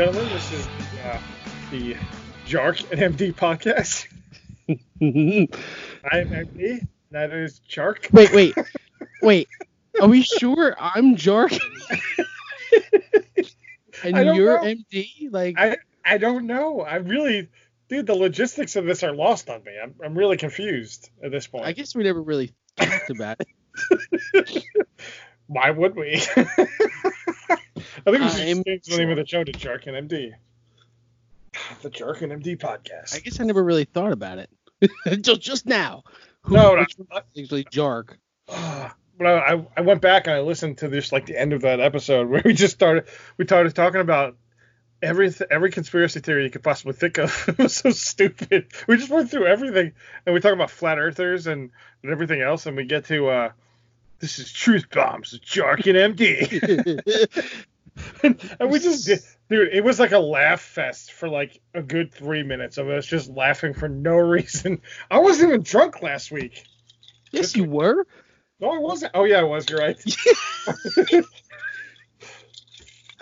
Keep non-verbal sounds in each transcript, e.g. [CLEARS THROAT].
gentlemen. This is the, uh, the Jark and MD podcast. [LAUGHS] I'm MD. That is Jark. wait, wait, [LAUGHS] wait. Are we sure I'm Jark [LAUGHS] and you're know. MD? Like, I I don't know. I really, dude, the logistics of this are lost on me. I'm I'm really confused at this point. I guess we never really talked about it. Why would we? I think we should I'm change the name of the show to Jark and MD. [SIGHS] The Jark and MD podcast. I guess I never really thought about it [LAUGHS] until just now. Who, No, no, is actually Jark. [SIGHS] but I, I went back and I listened to this like the end of that episode [LAUGHS] where we just started we started talking about every every conspiracy theory you could possibly think of. [LAUGHS] it was so stupid. We just went through everything and we talk about flat earthers and, and everything else and we get to uh this is truth bombs, Jark and MD. [LAUGHS] and we just did [LAUGHS] dude, it was like a laugh fest for like a good three minutes of us just laughing for no [LAUGHS] reason. I wasn't even drunk last week. yes, you were. No, I wasn't. Oh yeah, I was. You're right.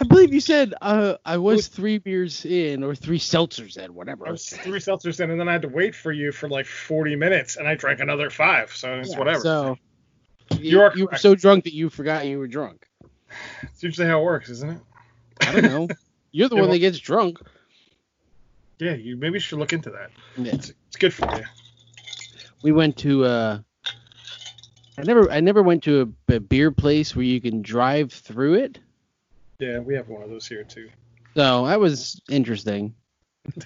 I believe you said uh, I was three beers in or three seltzers in, whatever. I was three seltzers in, and then I had to wait for you for like 40 minutes, and I drank another five. So it's Yeah, whatever. So You are you were so drunk that you forgot you were drunk. It's usually how it works, isn't it? I don't know. [LAUGHS] You're the Yeah, one well- that gets drunk. Yeah, you maybe should look into that. Yeah. It's, it's good for you. We went to uh I never I never went to a, a beer place where you can drive through it. Yeah, we have one of those here too. So that was interesting. [LAUGHS]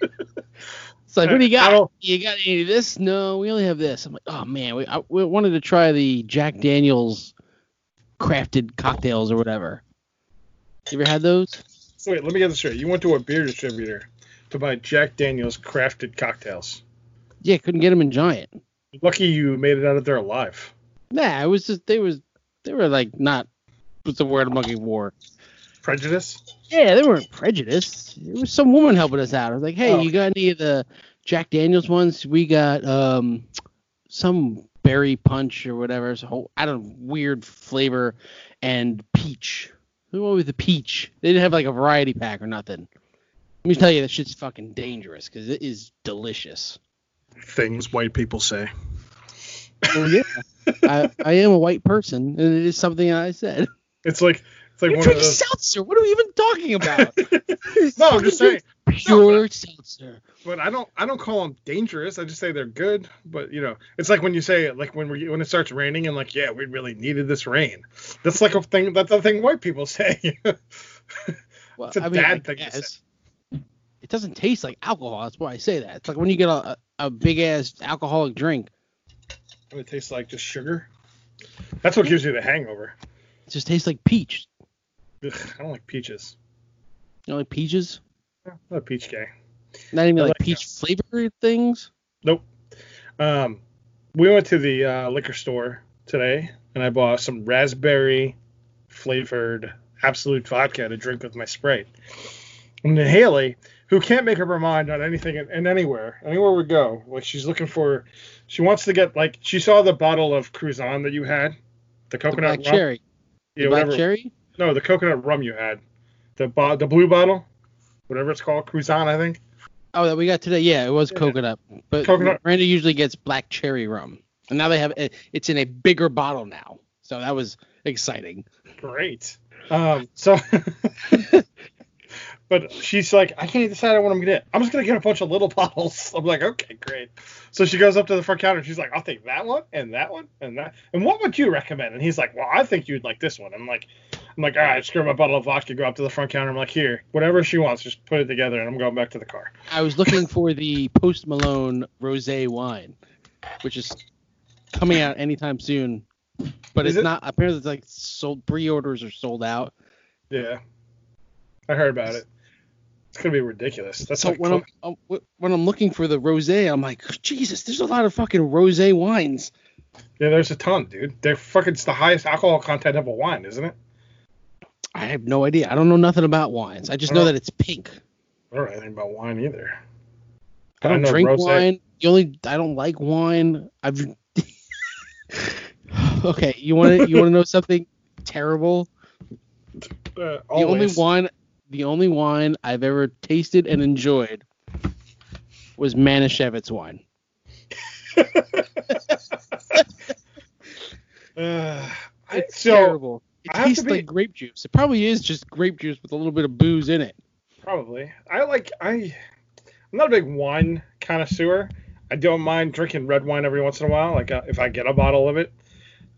it's like, what do you got? You got any of this? No, we only have this. I'm like, oh man, we, I, we wanted to try the Jack Daniels crafted cocktails or whatever. You ever had those? So wait, let me get this straight. You went to a beer distributor to buy Jack Daniel's crafted cocktails. Yeah, couldn't get them in Giant. Lucky you made it out of there alive. Nah, it was just they was they were like not what's the word I'm looking for? Prejudice? Yeah, they weren't prejudiced. It was some woman helping us out. I was like, hey, Oh. you got any of the Jack Daniels ones? We got um some berry punch or whatever. It's a whole I don't weird flavor and peach. Who went with the peach? They didn't have like a variety pack or nothing. Let me tell you, that shit's fucking dangerous because it is delicious. Things white people say. Well, yeah, I, I am a white person, and it is something I said. It's like it's like You're one of those. seltzer. What are we even talking about? [LAUGHS] no, I'm just saying. Pure seltzer. But I don't I don't call them dangerous. I just say they're good. But you know, it's like when you say like when we when it starts raining and like yeah we really needed this rain. That's like a thing. That's a thing white people [LAUGHS] say. Well, It's a I mean, bad thing to say. It doesn't taste like alcohol. That's why I say that. It's like when you get a, a, big ass alcoholic drink, it tastes like just sugar. That's what gives you the hangover. it just tastes like peach. Ugh, I don't like peaches. You know, like peaches. I'm not a peach guy. Not even like, like peach flavored things. Nope. Um, we went to the uh, liquor store today, and I bought some raspberry flavored Absolut vodka to drink with my Sprite. And then Haley, who can't make up her mind on anything and, anywhere, anywhere we go, like she's looking for, she wants to get like she saw the bottle of Cruzan that you had, the The coconut black rum. cherry. Yeah, the whatever. cherry. No, the coconut rum you had, the bo- the blue bottle, whatever it's called, Cruzan, I think. Oh, that we got today. Yeah, it was Yeah. coconut. But Coconut. Miranda usually gets black cherry rum, and now they have. It's in a bigger bottle now. So that was exciting. Great. Um, so, [LAUGHS] [LAUGHS] but she's like, I can't decide what I'm gonna get. I'm just gonna get a bunch of little [LAUGHS] bottles. I'm like, okay, great. So she goes up to the front counter. and She's like, I'll take that one and that one and that. And what would you recommend? And he's like, Well, I think you'd like this one. I'm like, I'm like, all right, just grab my bottle of vodka, go up to the front counter. I'm like, here, whatever she wants, just put it together, and I'm going back to the car. I was looking for the Post Malone rosé wine, which is coming out anytime soon. But Is it's it? not. Apparently, it's like sold. Pre-orders are sold out. Yeah, I heard about it. It's gonna be ridiculous. That's So like when I'm wh- when I'm looking for the rosé, I'm like, Jesus, there's a lot of fucking rosé wines. yeah, there's a ton, dude. They're fucking it's the highest alcohol content of a wine, isn't it? I have no idea. I don't know nothing about wines. I just know Oh. that it's pink. I don't know anything about wine either. I don't know drink rosé. wine. The only I don't like wine. I've [LAUGHS] okay. You want to you want to know something terrible? [LAUGHS] Uh, The only wine the only wine I've ever tasted and enjoyed was Manischewitz wine. [LAUGHS] Uh, It's so terrible. It I tastes be- like grape juice. It probably is just grape juice with a little bit of booze in it. probably I like I I'm not a big wine connoisseur. I don't mind drinking red wine every once in a while, like uh, if I get a bottle of it.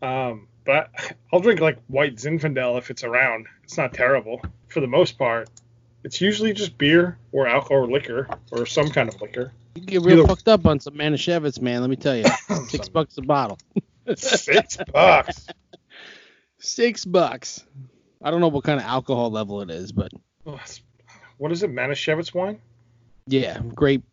Um, but [LAUGHS] I'll drink like white Zinfandel if it's around. It's not terrible for the most part. It's usually just beer or alcohol or liquor or some kind of liquor. You can get real Either- fucked up on some Manischewitz, man. Let me tell you, [COUGHS] six bucks a bottle. Six bucks. Six bucks. I don't know what kind of alcohol level it is, but What is it? Manischewitz wine? yeah, grape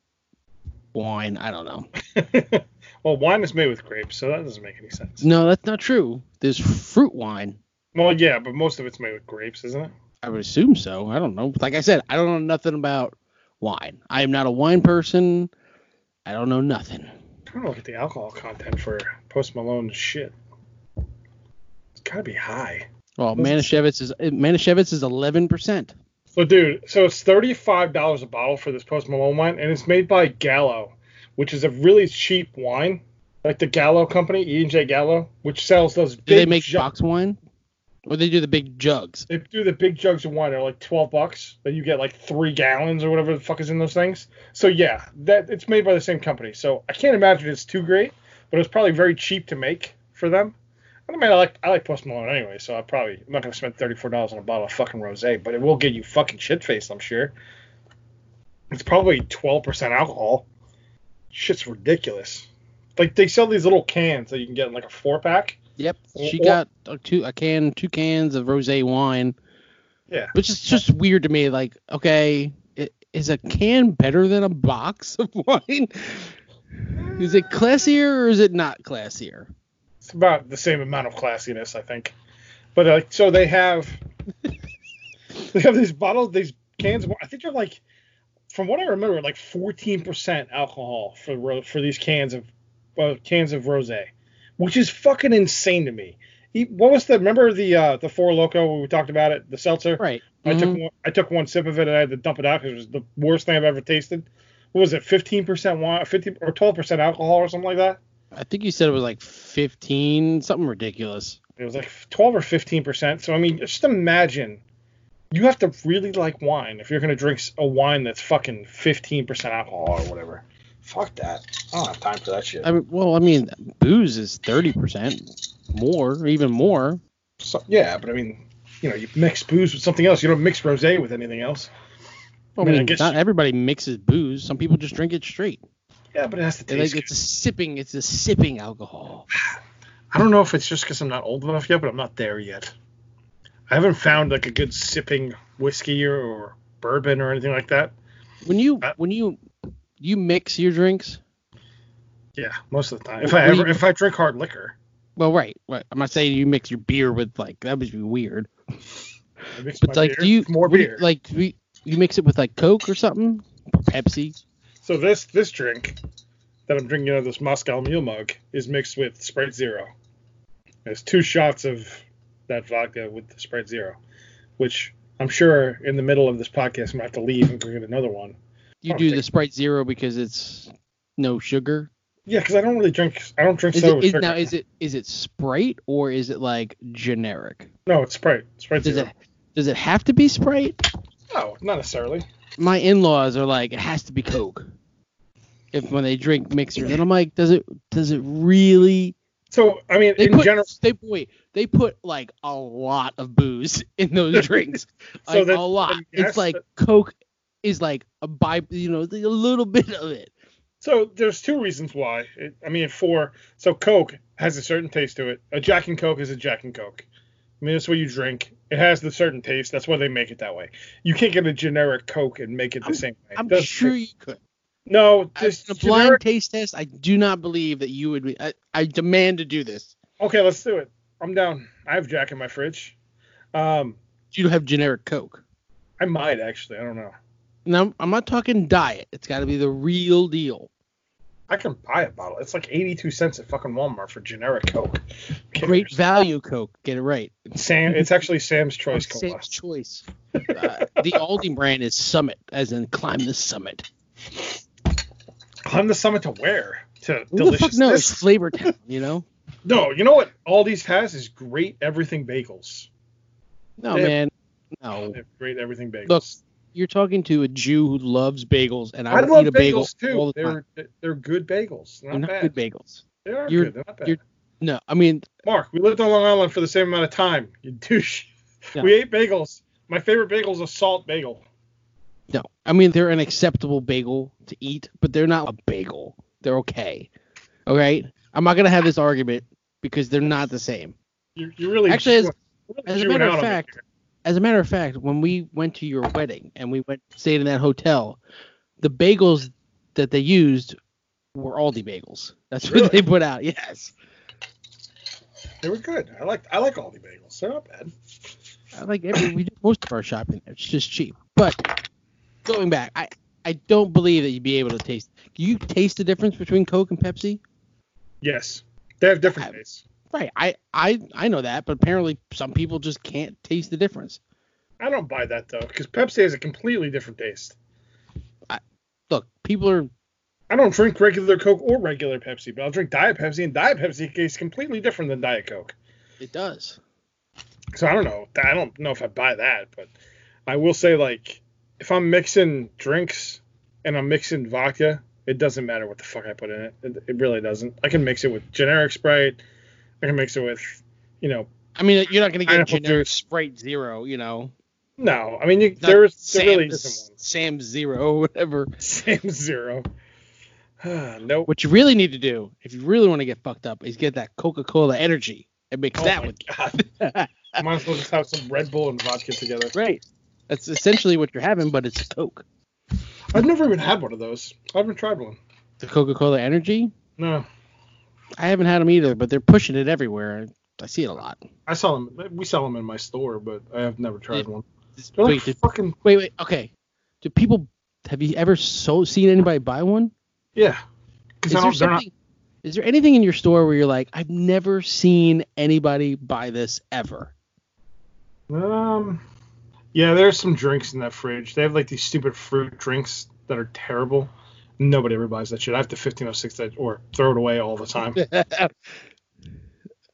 wine. I don't know. [LAUGHS] well, wine is made with grapes, so that doesn't make any sense. No, that's not true. There's fruit wine. Well, yeah, but most of it's made with grapes, isn't it? I would assume so. I don't know. Like I said, I don't know nothing about wine. I am not a wine person. I don't know nothing. trying to look at the alcohol content for Post Malone's shit. It's gotta be high. Well, Manischewitz is Manischewitz is 11 percent. So, dude, so it's thirty-five dollars a bottle for this Post Malone wine, and it's made by Gallo, which is a really cheap wine, like the Gallo company, E and J Gallo, which sells those. Big Do they make ju- box wine? Or they do the big jugs? They do the big jugs of wine. They're like twelve bucks. That you get like three gallons or whatever the fuck is in those things. So yeah, that it's made by the same company. So I can't imagine it's too great, but it's probably very cheap to make for them. I mean, I like I like Post Malone anyway, so I probably I'm not gonna spend thirty four dollars on a bottle of fucking rosé, but it will get you fucking shit faced, I'm sure. It's probably twelve percent alcohol. Shit's ridiculous. Like they sell these little cans that you can get in like a four pack. Yep. She Or- got a two a can, two cans of rosé wine, Yeah. which is just weird to me. Like, okay, i- is a can better than a box [LAUGHS] of wine? Is it classier or is it not classier? It's about the same amount of classiness, I think. But like, so they have [LAUGHS] they have these bottles, these cans. I think they're like, from what I remember, like 14% alcohol for for these cans of uh, cans of rosé, which is fucking insane to me. He, what was the remember the uh, the Four Loco we talked about it, the seltzer? Right. I took Mhm. one, I took one sip of it and I had to dump it out because it was the worst thing I've ever tasted. What was it? 15% wine, 50 or 12% alcohol or something like that. I think you said it was like 15, something ridiculous. It was like 12 or 15 percent. So I mean, just imagine you have to really like wine if you're gonna drink a wine that's fucking 15 percent alcohol or whatever. Fuck that. I don't have time for that shit. I mean, well, I mean, booze is 30% more, even more. So, yeah, but I mean, you know, you mix booze with something else. You don't mix rosé with anything else. I I mean, I mean, not everybody mixes booze. Some people just drink it straight. Yeah, but it has to taste. like it's a sipping. It's a sipping alcohol. I don't know if it's just because I'm not old enough yet, but I'm not there yet. I haven't found like a good sipping whiskey or, or bourbon or anything like that. When you Uh, when you you mix your drinks, Yeah, most of the time. If I ever if I drink hard liquor, well, right, right. I'm not saying you mix your beer with like that would be weird. I mix But my like, beer, do you more do you- beer. like do you, you mix it with like Coke or something, or Pepsi? So this this drink that I'm drinking out of this Moscow Mule mug is mixed with Sprite Zero. There's two shots of that vodka with the Sprite Zero, which I'm sure in the middle of this podcast I'm gonna have to leave and go get another one. You do okay. the Sprite Zero because it's no sugar. Yeah, because I don't really drink. I don't drink Is soda it sugar. now is it is it Sprite or is it like generic? No, it's Sprite. Sprite Does Zero. it does it have to be Sprite? No, not necessarily. My in-laws are like it has to be Coke. If when they drink mixers, and I'm like, does it does it really? So I mean, They in put general, they wait they put like a lot of booze [LAUGHS] in those [LAUGHS] drinks, So like then- a lot. yes, it's like that- Coke is like a by you know, a little bit of it. So there's two reasons why. It, I mean, for so Coke has a certain taste to it. A Jack and Coke is a Jack and Coke. I mean, that's what you drink. It has the certain taste. That's why they make it that way. You can't get a generic Coke and make it the same way. I'm doesn't sure you could. No, this a blind taste test, I do not believe that you would be. I, I demand to do this. Okay, let's do it. I'm down. I have Jack in my fridge. Um, do You have generic Coke. I might actually. I don't know. Now, I'm not talking diet. It's got to be the real deal. I can buy a bottle. It's like 82 cents at fucking Walmart for generic Coke. Great value Coke. Get it right. Sam, it's actually Sam's Choice Cola. Sam's Choice. Uh, the Aldi brand is Summit, as in climb the summit. Climb the summit to where? To Who the fuck knows? deliciousness? Flavor Town, you know? No, you know what Aldi's has is great everything bagels. No, Yeah. man. No. They have great everything bagels. Look, You're talking to a Jew who loves bagels, and I, I love eat a bagel too. all the. They're they're good bagels. They're They're not not bad. good bagels. They are You're- good. They're not bad. No, I mean, Mark, we lived on Long Island for the same amount of time. You douche. No. We ate bagels. My favorite bagel is a salt bagel. no. I mean, they're an acceptable bagel to eat, but they're not a bagel. They're okay. All right? I'm not going to have this argument because they're not the same. You, you really Actually, as- as a matter of fact-. As a matter of fact, when we went to your wedding and we went stayed in that hotel, the bagels that they used were Aldi bagels. That's Really? what they put out. Yes. they were good. I like I like Aldi bagels. They're not bad. I like every we do most of our shopping there. It's just cheap. But going back, I I don't believe that you'd be able to taste. Do you taste the difference between Coke and Pepsi? Yes, they have different I- tastes. Right. I I I know that, but apparently some people just can't taste the difference. I don't buy that though, because Pepsi has a completely different taste. I, Look, people are I don't drink regular Coke or regular Pepsi, but I'll drink Diet Pepsi, and Diet Pepsi tastes completely different than Diet Coke. it does. So I don't know. I don't know if I buy that, but I will say like if I'm mixing drinks and I'm mixing vodka, it doesn't matter what the fuck I put in it. It, it really doesn't. I can mix it with generic Sprite. I can mix it with, you know, I mean, you're not gonna get Pineapple generic juice. Sprite Zero, you know. no. I mean, you, Not there's there really isn't one. Sam's Zero, [LAUGHS] whatever. Sam zero. [SIGHS] nope. What you really need to do, if you really want to get fucked up, is get that Coca-Cola Energy and mix Oh that with [LAUGHS] God. Might as well just have some Red Bull and vodka together. right. That's essentially what you're having, but it's Coke. I've never even had one of those. I haven't tried one. The Coca-Cola Energy. No. I haven't had them either, but they're pushing it everywhere. I see it a lot. I sell them. We sell them in my store, but I have never tried Yeah. one. Wait, like did- fucking wait, wait. Okay. Do people have you ever so seen anybody buy one? yeah. Because Is there. They're not. something? Is there anything in your store where you're like, I've never seen anybody buy this ever? Um. Yeah, there's some drinks in that fridge. They have like these stupid fruit drinks that are terrible. Nobody ever buys that shit. I have to 1506 that or throw it away all the time. [LAUGHS]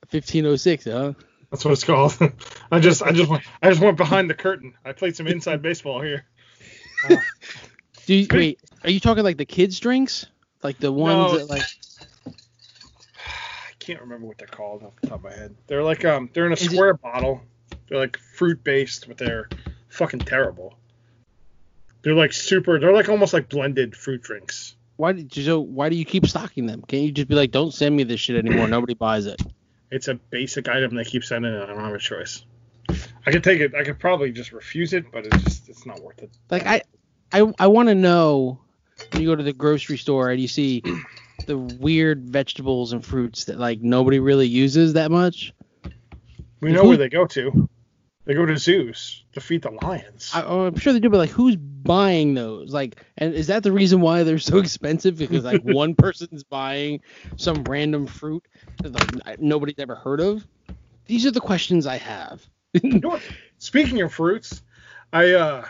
1506, huh? That's what it's called. [LAUGHS] I just I just went I just went behind the curtain. I played some inside baseball here. [LAUGHS] Do you, wait, are you talking like the kids drinks? Like the ones No. that like [SIGHS] I can't remember what they're called off the top of my head. They're like um they're in a Is it- square bottle. They're like fruit based, but they're fucking terrible. They're like super. They're like almost like blended fruit drinks. why did you so why do you keep stocking them? Can't you just be like, don't send me this shit anymore? Nobody buys it. It's a basic item they keep sending, and I don't have a choice. I could take it. I could probably just refuse it, but it's just it's not worth it. Like I I I want to know when you go to the grocery store and you see the weird vegetables and fruits that like nobody really uses that much. We know Who- where they go to. They go to zoos to feed the lions. I, oh, I'm sure they do, but like, who's buying those? Like, and is that the reason why they're so [LAUGHS] expensive? Because like [LAUGHS] one person's buying some random fruit that like, nobody's ever heard of. These are the questions I have. You know? Speaking of fruits, I uh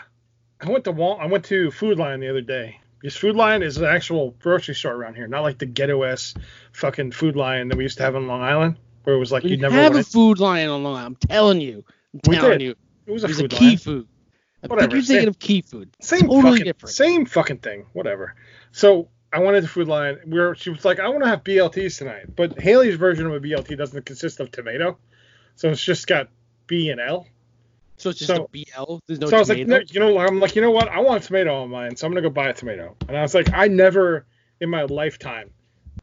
I went to Wal- I went to Food Lion the other day. Because Food Lion is an actual grocery store around here, not like the ghetto ass fucking Food Lion that we used to have on Long Island, where it was like you never have a Food Lion on Long Island. I'm telling you. I'm We telling did. you. It was a There's a Food key Lion. food. I Whatever, think you're thinking same- of key food. Same totally fucking different. same fucking thing. Whatever. So I wanted the Food Lion Where she was like, I want to have BLTs tonight, but Haley's version of a BLT doesn't consist of tomato, so it's just got B and L. So it's just So- a BL. There's no so I was like, no, you know, I'm like, you know what? I want a tomato on mine, so I'm gonna go buy a tomato. And I was like, I never in my lifetime,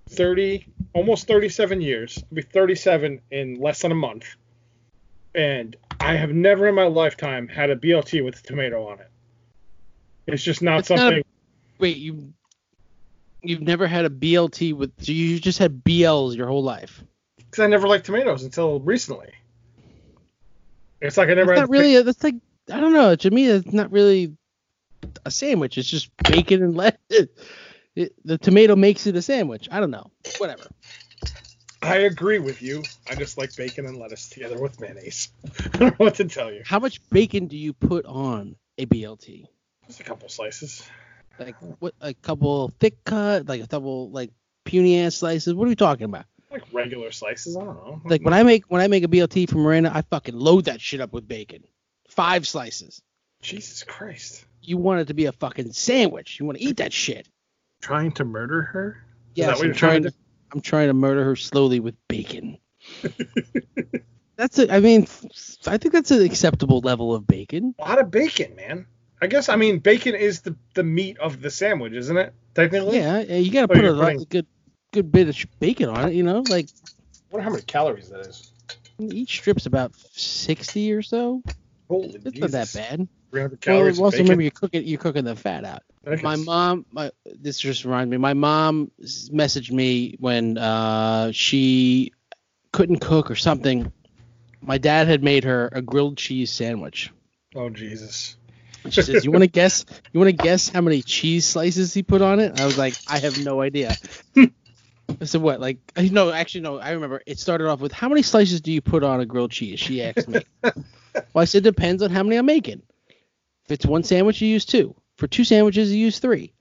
30, almost 37 years, I'll be 37 in less than a month, and I have never in my lifetime had a BLT with a tomato on it. It's just not It's not a- something. Wait, you you've never had a BLT with so you just had BLs your whole life. because I never liked tomatoes until recently. It's like I never That's not really. A, that's like I don't know. To me, it's not really a sandwich. It's just bacon and [LAUGHS] lettuce. It, the tomato makes it a sandwich. I don't know. Whatever. I agree with you. I just like bacon and lettuce together with mayonnaise. [LAUGHS] I don't know what to tell you. How much bacon do you put on a BLT? Just a couple slices. Like what? A couple thick cut, like a couple like puny ass slices. What are we talking about? Like regular slices. I don't know. Like when I make when I make a BLT for Miranda, I fucking load that shit up with bacon. Five slices. Jesus Christ. You want it to be a fucking sandwich. You want to eat that shit. Trying to murder her? Yeah, what I'm you're trying to. I'm trying to murder her slowly with bacon. [LAUGHS] that's a, I mean, I think that's an acceptable level of bacon. A lot of bacon, man. I guess I mean bacon is the the meat of the sandwich, isn't it? Technically. Yeah, you gotta Oh, put a, a good good bit of bacon on it. You know, like I wonder how many calories that is. each strip's about 60 or so. Holy It's not that bad. 300 Well, calories. also of bacon. remember you're cooking you're cooking the fat out. My mom, my this just reminds me. My mom messaged me when uh, she couldn't cook or something. My dad had made her a grilled cheese sandwich. Oh Jesus. And she says, "You want to [LAUGHS] guess? You want to guess how many cheese slices he put on it?" I was like, "I have no idea." [LAUGHS] I said, "What? Like, no, actually, no. I remember. It started off with, "How many slices do you put on a grilled cheese?" She asked me. [LAUGHS] well, I said, "Depends on how many I'm making. If it's one sandwich, you use two. For two sandwiches, you use three.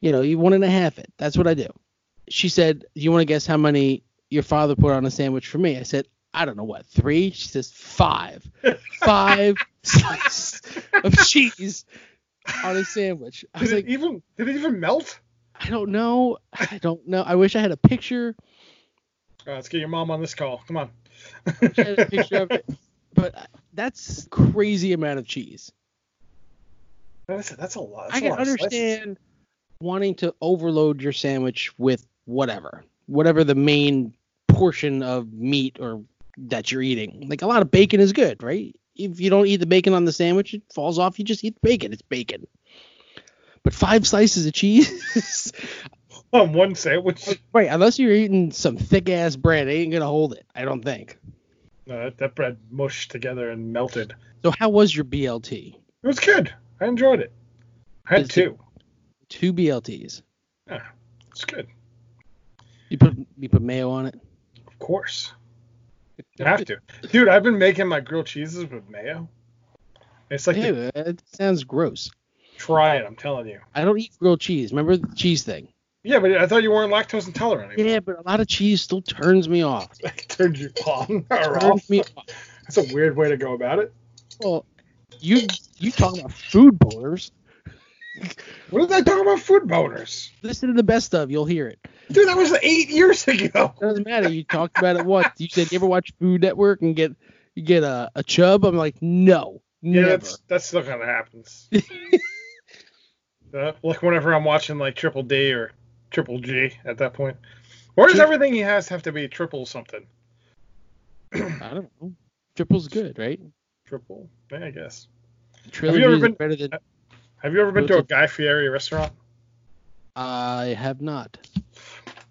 You know, you one and a half it. That's what I do." She said, "Do you want to guess how many your father put on a sandwich for me?" I said, "I don't know what three." She says, five. [LAUGHS] Five slices of [LAUGHS] cheese on a sandwich. I was Did like, even did it even melt? I don't know. I don't know. I wish I had a picture. Uh, let's get your mom on this call. Come on. I had a picture of it. [LAUGHS] But that's crazy amount of cheese. That's, that's a lot. That's I can lot of slices. understand wanting to overload your sandwich with whatever, whatever the main portion of meat or that you're eating. Like a lot of bacon is good, right? If you don't eat the bacon on the sandwich, it falls off. You just eat the bacon. It's bacon. But five slices of cheese, [LAUGHS] on one sandwich. right? Unless you're eating some thick ass bread, it ain't gonna hold it. I don't think. No, that, that bread mushed together and melted. So how was your BLT? It was good. I enjoyed it. I had two. Two BLTs. Yeah, it's good. You put you put mayo on it. Of course. You have to. [LAUGHS] Dude, I've been making my grilled cheeses with mayo. It's like the, it sounds gross. try it, I'm telling you. I don't eat grilled cheese. Remember the cheese thing? Yeah, but I thought you weren't lactose intolerant anymore. Yeah, but a lot of cheese still turns me off. [LAUGHS] It turned you on or [LAUGHS] Turns off. me off. That's a weird way to go about it. Well, you you talk about food boners. What did I talk about food boners? Listen to the best of, you'll hear it. Dude, that was eight years ago. Doesn't matter. You talked about it once. You said you ever watch Food Network and get you get a, a chub. I'm like, no, Yeah, never. that's that's still kind of happens. uh, like whenever I'm watching like Triple D or Triple G at that point. Or does everything he has have to be triple something? I don't know. Triple's good, right? Triple, yeah, I guess. Trilogy ever is been- better than. Have you ever been to a Guy Fieri restaurant? I have not.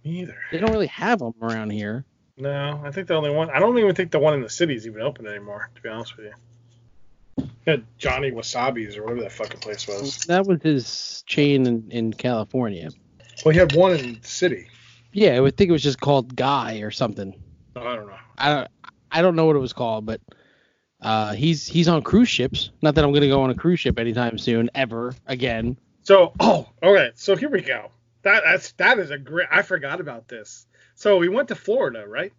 Me either. They don't really have them around here. No, I think the only one. I don't even think the one in the city is even open anymore. To be honest with you. Had Johnny Wasabi's or whatever that fucking place was. That was his chain in, in California. Well, he had one in the city. Yeah, I would think it was just called Guy or something. I don't know. I don't I don't know what it was called, but uh, he's he's on cruise ships. Not that I'm gonna go on a cruise ship anytime soon, ever again. So, oh, [CLEARS THROAT] okay. So here we go. That that's that is a great. I forgot about this. So we went to Florida, right?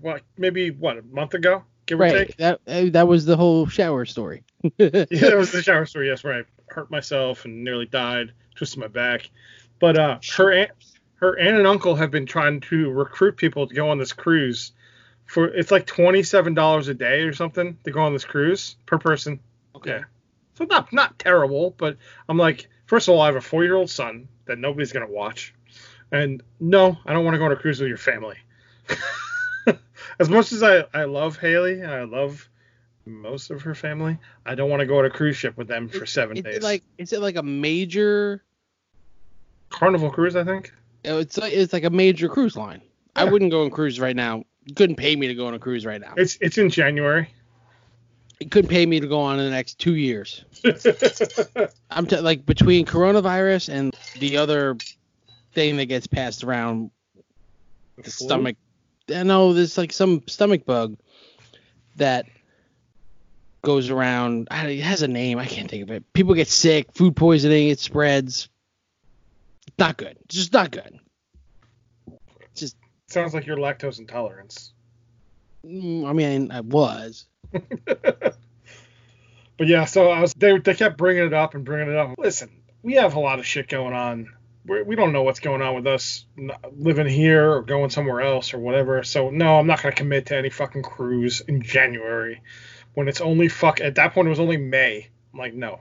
What, maybe what a month ago, give or Right. take. That uh, that was the whole shower story. [LAUGHS] Yeah, that was the shower story. Yes, where I hurt myself and nearly died, twisted my back. But uh, her aunt, her aunt and uncle have been trying to recruit people to go on this cruise. For it's like twenty seven dollars a day or something to go on this cruise per person. Yeah. So not not terrible, but I'm like, first of all, I have a four year old son that nobody's gonna watch, and no, I don't want to go on a cruise with your family. [LAUGHS] as much as I I love Haley and I love most of her family, I don't want to go on a cruise ship with them for seven Is days. it like is it like a major? Carnival cruise, I think. oh, It's like it's like a major cruise line. I wouldn't go on cruise right now. Couldn't pay me to go on a cruise right now. It's it's in January. It couldn't pay me to go on in the next two years. [LAUGHS] I'm t- like between coronavirus and the other thing that gets passed around the stomach I know there's like some stomach bug that goes around. I, it has a name. I can't think of it. People get sick, food poisoning. It spreads. Not good. Just not good. Sounds like your lactose intolerance. Mm, I mean, I was. [LAUGHS] but yeah, so I was. They they kept bringing it up and bringing it up. Listen, we have a lot of shit going on. We're, we do not know what's going on with us living here or going somewhere else or whatever. So no, I'm not gonna commit to any fucking cruise in January when it's only fuck. At that point, it was only May. I'm like, no,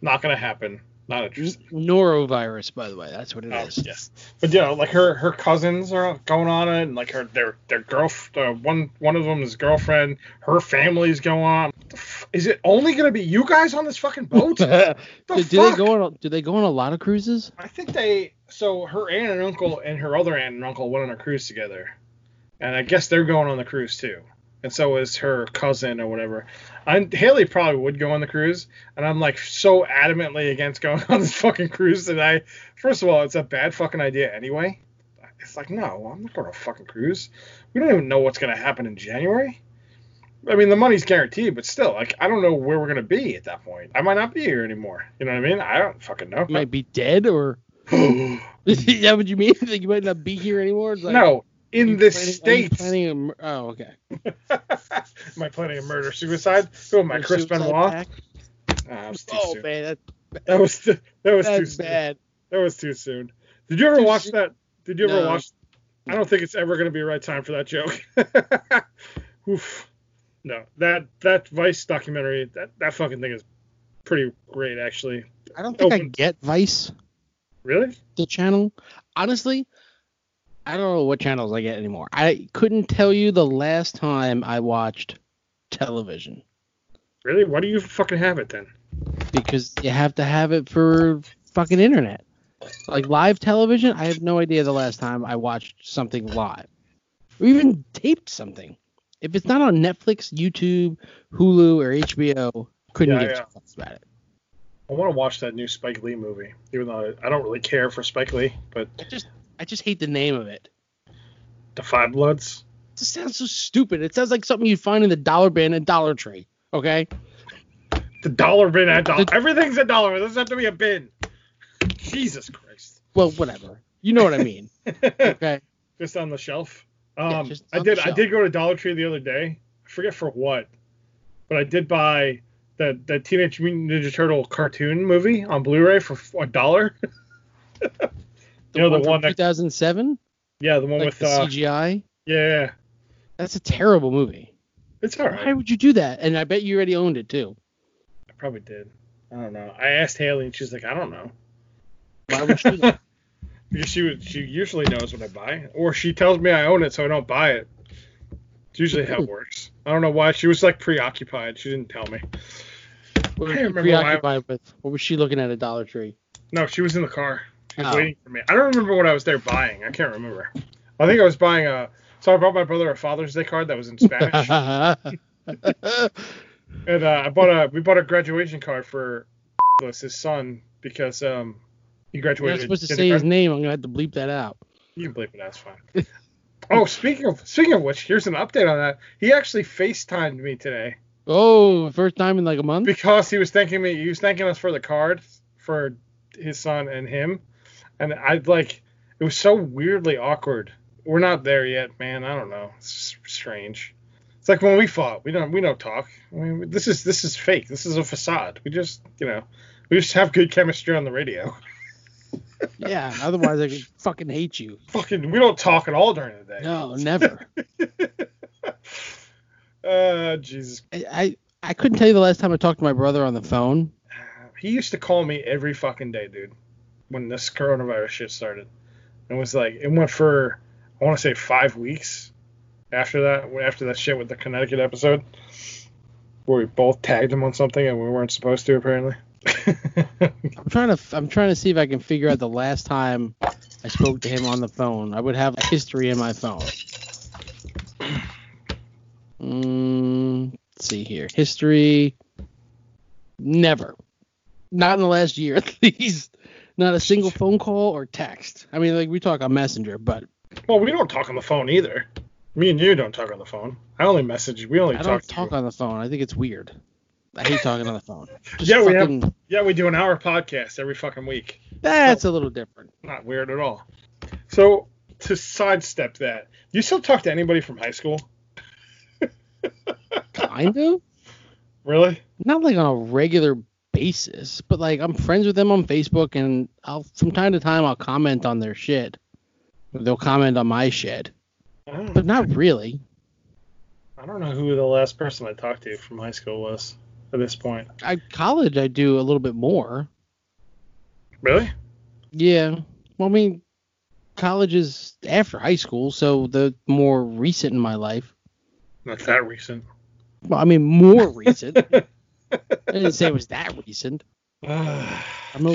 not gonna happen. Not interested. Norovirus, by the way, that's what it oh, is. Yes, but yeah, like her her cousins are going on it, and like her their their girl uh, one one of them is girlfriend. Her family's going on. Is it only gonna be you guys on this fucking boat? [LAUGHS] the do, do they go on? Do they go on a lot of cruises? I think they. So her aunt and uncle and her other aunt and uncle went on a cruise together, and I guess they're going on the cruise too and so is her cousin or whatever. I, Haley probably would go on the cruise, and I'm like so adamantly against going [LAUGHS] on this fucking cruise that I, first of all, it's a bad fucking idea anyway. It's like, no, I'm not going on a fucking cruise. We don't even know what's going to happen in January. I mean, the money's guaranteed, but still, like, I don't know where we're going to be at that point. I might not be here anymore. You know what I mean? I don't fucking know. You might be dead, or. [GASPS] [LAUGHS] is that what you mean? [LAUGHS] Like you might not be here anymore? Like... No, in the planning, states. Planning a, oh, okay. [LAUGHS] am I planning a murder suicide? Who am I, Chris Benoit? Ah, oh soon. man, that, that was too, that was too soon. bad. That was too soon. Did you ever watch that? Did you ever no. watch? I don't think it's ever going to be the right time for that joke. [LAUGHS] Oof. No, that that Vice documentary, that that fucking thing is pretty great actually. I don't think Open. I get Vice. Really? The channel. Honestly, I don't know what channels I get anymore. I couldn't tell you the last time I watched television. Really? Why do you fucking have it then? Because you have to have it for fucking internet. Like live television, I have no idea the last time I watched something live. Or even taped something. If it's not on Netflix, YouTube, Hulu, or HBO, couldn't yeah, give yeah. fucks about it. I want to watch that new Spike Lee movie, even though I don't really care for Spike Lee, but I just I just hate the name of it. The Five Bloods. It just sounds so stupid. It sounds like something you'd find in the dollar bin at Dollar Tree. Okay. The dollar bin at dollar. Everything's a dollar. It doesn't have to be a bin. Jesus Christ. Well, whatever. You know what I mean. [LAUGHS] okay. Just on the shelf. Um, yeah, I did. I did go to Dollar Tree the other day. I forget for what, but I did buy the the Teenage Mutant Ninja Turtle cartoon movie on Blu-ray for a dollar. [LAUGHS] The you know the one, that 2007. Yeah, the one like with the uh, CGI. Yeah. That's a terrible movie. It's alright. Why would you do that? And I bet you already owned it too. I probably did. I don't know. I asked Haley and she's like, I don't know. Why would she? [LAUGHS] because she would, she usually knows what I buy, or she tells me I own it, so I don't buy it. It's usually how it works. I don't know why. She was like preoccupied. She didn't tell me. What was she preoccupied with? What was she looking at at Dollar Tree? No, she was in the car. He was oh. waiting for me. I don't remember what I was there buying. I can't remember. I think I was buying a. So I bought my brother a Father's Day card that was in Spanish. [LAUGHS] and uh, I bought a. We bought a graduation card for his son because um he graduated. You're not supposed to say his name. I'm gonna have to bleep that out. You can bleep it. That's fine. [LAUGHS] oh, speaking of speaking of which, here's an update on that. He actually FaceTimed me today. Oh, first time in like a month. Because he was thanking me. He was thanking us for the card for his son and him and I like it was so weirdly awkward. We're not there yet, man. I don't know. It's strange. It's like when we fought. We don't we don't talk. I mean, this is this is fake. This is a facade. We just you know we just have good chemistry on the radio. [LAUGHS] yeah. Otherwise, I could fucking hate you. Fucking, we don't talk at all during the day. No, never. [LAUGHS] uh, Jesus. I, I I couldn't tell you the last time I talked to my brother on the phone. He used to call me every fucking day, dude when this coronavirus shit started. It was like it went for I want to say five weeks after that after that shit with the Connecticut episode where we both tagged him on something and we weren't supposed to apparently. [LAUGHS] I'm trying to I'm trying to see if I can figure out the last time I spoke to him on the phone. I would have a history in my phone. Mm, let's see here. History. Never. Not in the last year [LAUGHS] at least. Not a single phone call or text. I mean, like we talk on Messenger, but well, we don't talk on the phone either. Me and you don't talk on the phone. I only message. We only I talk. don't talk on the phone. I think it's weird. I hate talking on the phone. [LAUGHS] Just Yeah, we have- Yeah, we do an hour podcast every fucking week. That's a little different. Not weird at all. So to sidestep that, do you still talk to anybody from high school? [LAUGHS] Kind of. Really? Not like on a regular basis, but like I'm friends with them on Facebook, and I'll from time to time I'll comment on their shit. They'll comment on my shit, but not really. I don't know who the last person I talked to from high school was at this point. I college I do a little bit more. Really? Yeah. Well, I mean, college is after high school, so the more recent in my life. Not that recent. Well, I mean, more [LAUGHS] recent. I didn't say it was that recent. [SIGHS] Ah, I'm a,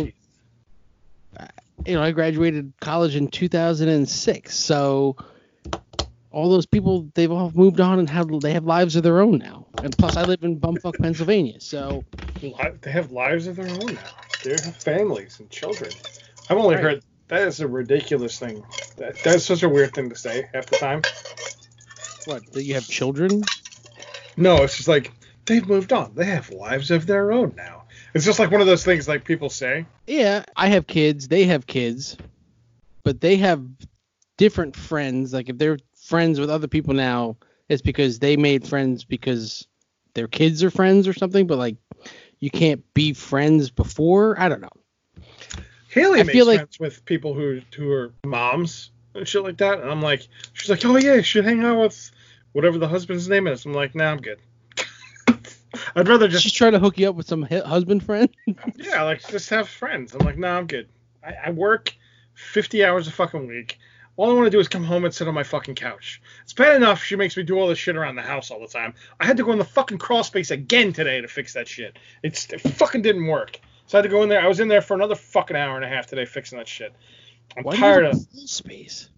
you know, I graduated college in 2006, so all those people they've all moved on and have they have lives of their own now. And plus, I live in bumfuck Pennsylvania, so they have lives of their own now. They have families and children. I've only Right. heard that is a ridiculous thing. That, that's such a weird thing to say half the time. what? Do you have children? No, it's just like they've moved on. They have lives of their own now. It's just like one of those things like people say. Yeah, I have kids. They have kids, but they have different friends. Like if they're friends with other people now, it's because they made friends because their kids are friends or something. But like, you can't be friends before. I don't know. Haley I makes feel like- friends with people who who are moms and shit like that, and I'm like, she's like, oh yeah, you should hang out with whatever the husband's name is. I'm like, nah, I'm good. I'd rather just Just try to hook you up with some husband friend. [LAUGHS] yeah, like just have friends. I'm like, nah, I'm good. I, I work 50 hours a fucking week. All I want to do is come home and sit on my fucking couch. It's bad enough she makes me do all this shit around the house all the time. I had to go in the fucking crawl space again today to fix that shit. It's it fucking didn't work. So I had to go in there. I was in there for another fucking hour and a half today fixing that shit. I'm Why tired of space?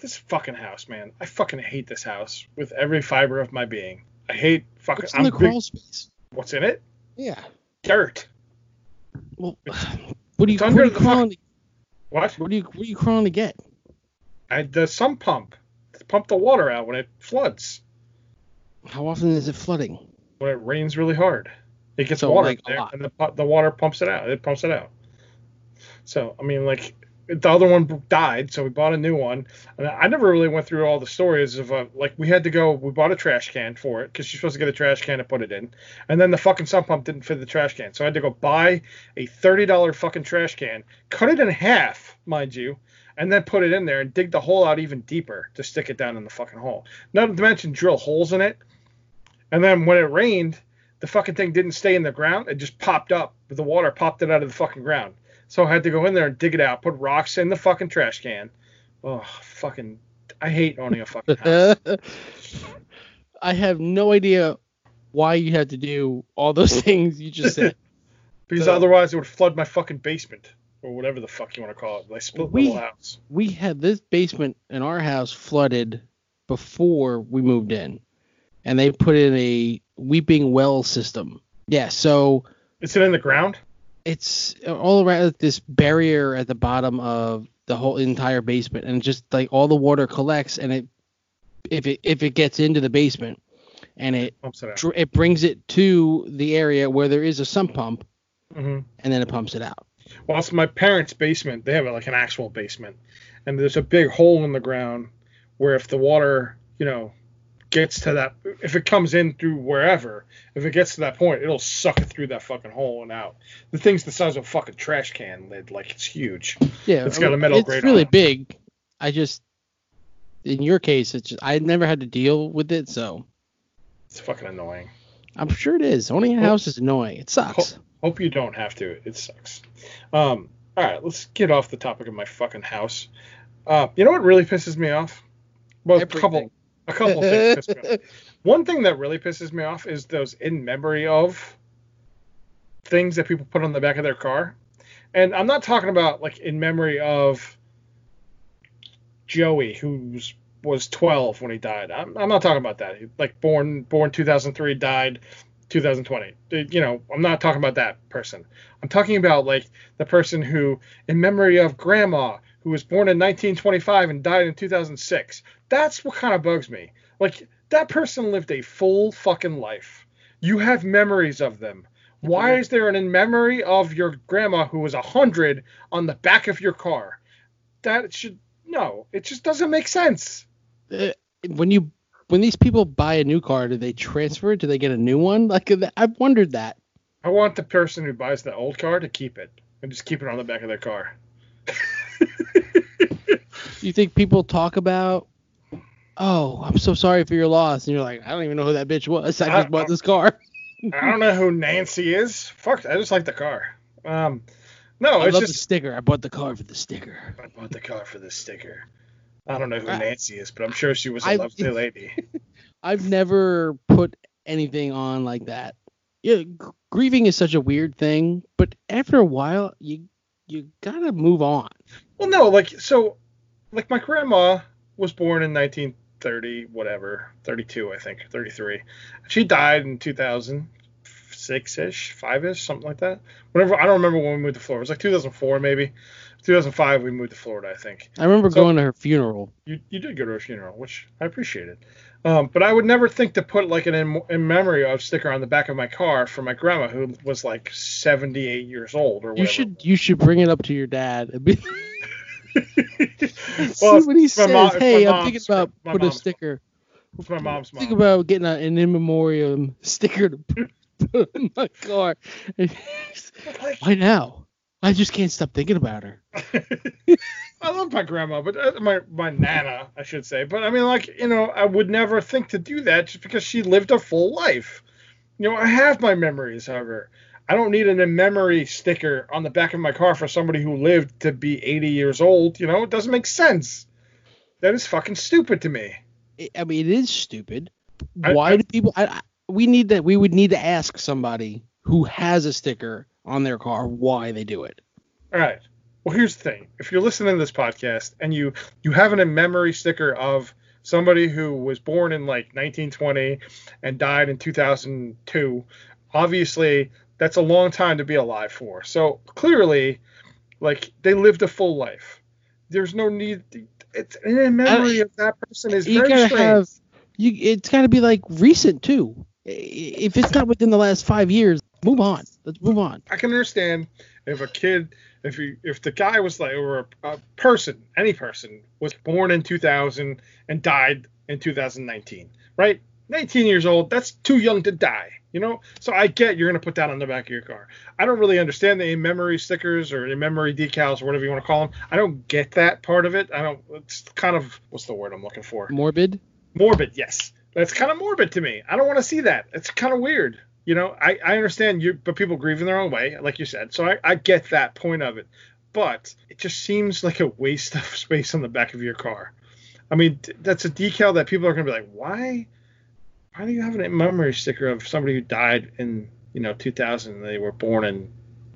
this fucking house, man. I fucking hate this house with every fiber of my being. I hate fucking. What's in I'm the big- crawl space? What's in it? Yeah. Dirt. Well, [SIGHS] what do you what are you crawling? To, What? what do you what are you crawling to get? I the sump pump. To pump the water out when it floods. How often is it flooding? when it rains really hard. It gets So, water like, there, and the the water pumps it out. It pumps it out. So I mean, like the other one died, so we bought a new one. And I never really went through all the stories of uh, like we had to go. We bought a trash can for it because you're supposed to get a trash can to put it in, and then the fucking sump pump didn't fit the trash can, so I had to go buy a thirty dollar fucking trash can, cut it in half, mind you. And then put it in there and dig the hole out even deeper to stick it down in the fucking hole. Not to mention drill holes in it. And then when it rained, the fucking thing didn't stay in the ground. It just popped up. The water popped it out of the fucking ground. So I had to go in there and dig it out, put rocks in the fucking trash can. Oh, fucking. I hate owning a fucking house. [LAUGHS] I have no idea why you had to do all those [LAUGHS] things you just said. because So- otherwise it would flood my fucking basement. Or whatever the fuck you want to call it. Split the We- whole house. we had this basement in our house flooded before we moved in, and they put in a weeping well system. Yeah, so Is it in the ground? It's all around this barrier at the bottom of the whole entire basement, and just like all the water collects, and it if it if it gets into the basement, and it it dr- it brings it to the area where there is a sump pump, hmm and then it pumps it out. Well, it's my parents' basement. They have like an actual basement, and there's a big hole in the ground where if the water, you know, gets to that, if it comes in through wherever, if it gets to that point, it'll suck it through that fucking hole and out. The thing's the size of a fucking trash can lid, like it's huge. Yeah, It's got a metal It's grate really on big. I just, in your case, it's just I never had to deal with it, so It's fucking annoying. I'm sure it is. Owning a Well- house is annoying. It sucks. Hope you don't have to. It sucks. Um, all right, let's get off the topic of my fucking house. Uh, you know what really pisses me off? Well, a couple. [LAUGHS] a couple things. piss me off. [LAUGHS] One thing that really pisses me off is those in memory of things that people put on the back of their car. And I'm not talking about like in memory of Joey, who was 12 when he died. I'm, I'm not talking about that. Like born born 2003, died 2020. Uh, You know, I'm not talking about that person. I'm talking about like the person who, in memory of grandma, who was born in 1925 and died in 2006. That's what kind of bugs me. Like that person lived a full fucking life. You have memories of them. Why is there an in memory of your grandma who was a 100 on the back of your car? That should no, it just doesn't make sense. Uh, when you when these people buy a new car, do they transfer it? Do they get a new one? Like I've wondered that. I want the person who buys the old car to keep it and just keep it on the back of their car. [LAUGHS] you think people talk about oh, I'm so sorry for your loss, and you're like, I don't even know who that bitch was. I just I, bought this car. I don't know who Nancy is. Fuck, I just like the car. Um, no, I it's love just the sticker. I bought the car for the sticker. I bought the car for the sticker. I don't know who I, Nancy is, but I'm sure she was a lovely [LAUGHS] lady. I've never put anything on like that. Yeah, grieving is such a weird thing, but after a while, you you gotta move on. Well, no, like so, like my grandma was born in 1930, whatever, 32, I think, 33. She died in 2006 ish, five ish, something like that. whenever I don't remember when we moved to Florida. It was like 2004 maybe. 2005 we moved to Florida, I think. I remember so, going to her funeral. You you did go to her funeral, which I appreciated. Um, but I would never think to put like an in, in, memory of sticker on the back of my car for my grandma who was like 78 years old or whatever. You should you should bring it up to your dad [LAUGHS] [LAUGHS] well, See what he says. Mom, hey, I'm thinking about put a sticker. My mom's mom. Think about getting a, an in memoriam sticker to put [LAUGHS] in my car. [LAUGHS] Why now? I just can't stop thinking about her. I love my grandma, but uh, my my nana, I should say. But I mean, like you know, I would never think to do that just because she lived a full life. You know, I have my memories of her. I don't need an in memory sticker on the back of my car for somebody who lived to be 80 years old. You know, it doesn't make sense. That is fucking stupid to me. I mean, it is stupid. Why I, I, do people? I, we need that. We would need to ask somebody who has a sticker on their car why they do it. All right. Well, here's the thing. If you're listening to this podcast and you you have an in memory sticker of somebody who was born in like 1920 and died in 2002, obviously that's a long time to be alive for. So clearly, like they lived a full life. There's no need. It's in memory uh, of that person is very strange. Have, you, it's got to be like recent too. If it's not within the last five years, move on. Let's move on. I can understand if a kid, if you, if the guy was like, or a, a person, any person was born in 2000 and died in 2019, right? 19 years old, that's too young to die, you know? So I get you're going to put that on the back of your car. I don't really understand the in-memory stickers or in-memory decals or whatever you want to call them. I don't get that part of it. I don't, it's kind of, what's the word I'm looking for? Morbid? Morbid, yes. That's kind of morbid to me. I don't want to see that. It's kind of weird. You know, I, I understand you, but people grieve in their own way, like you said. So I, I get that point of it. But it just seems like a waste of space on the back of your car. I mean, that's a decal that people are going to be like, why? Why do you have a memory sticker of somebody who died in, you know, 2000 and they were born in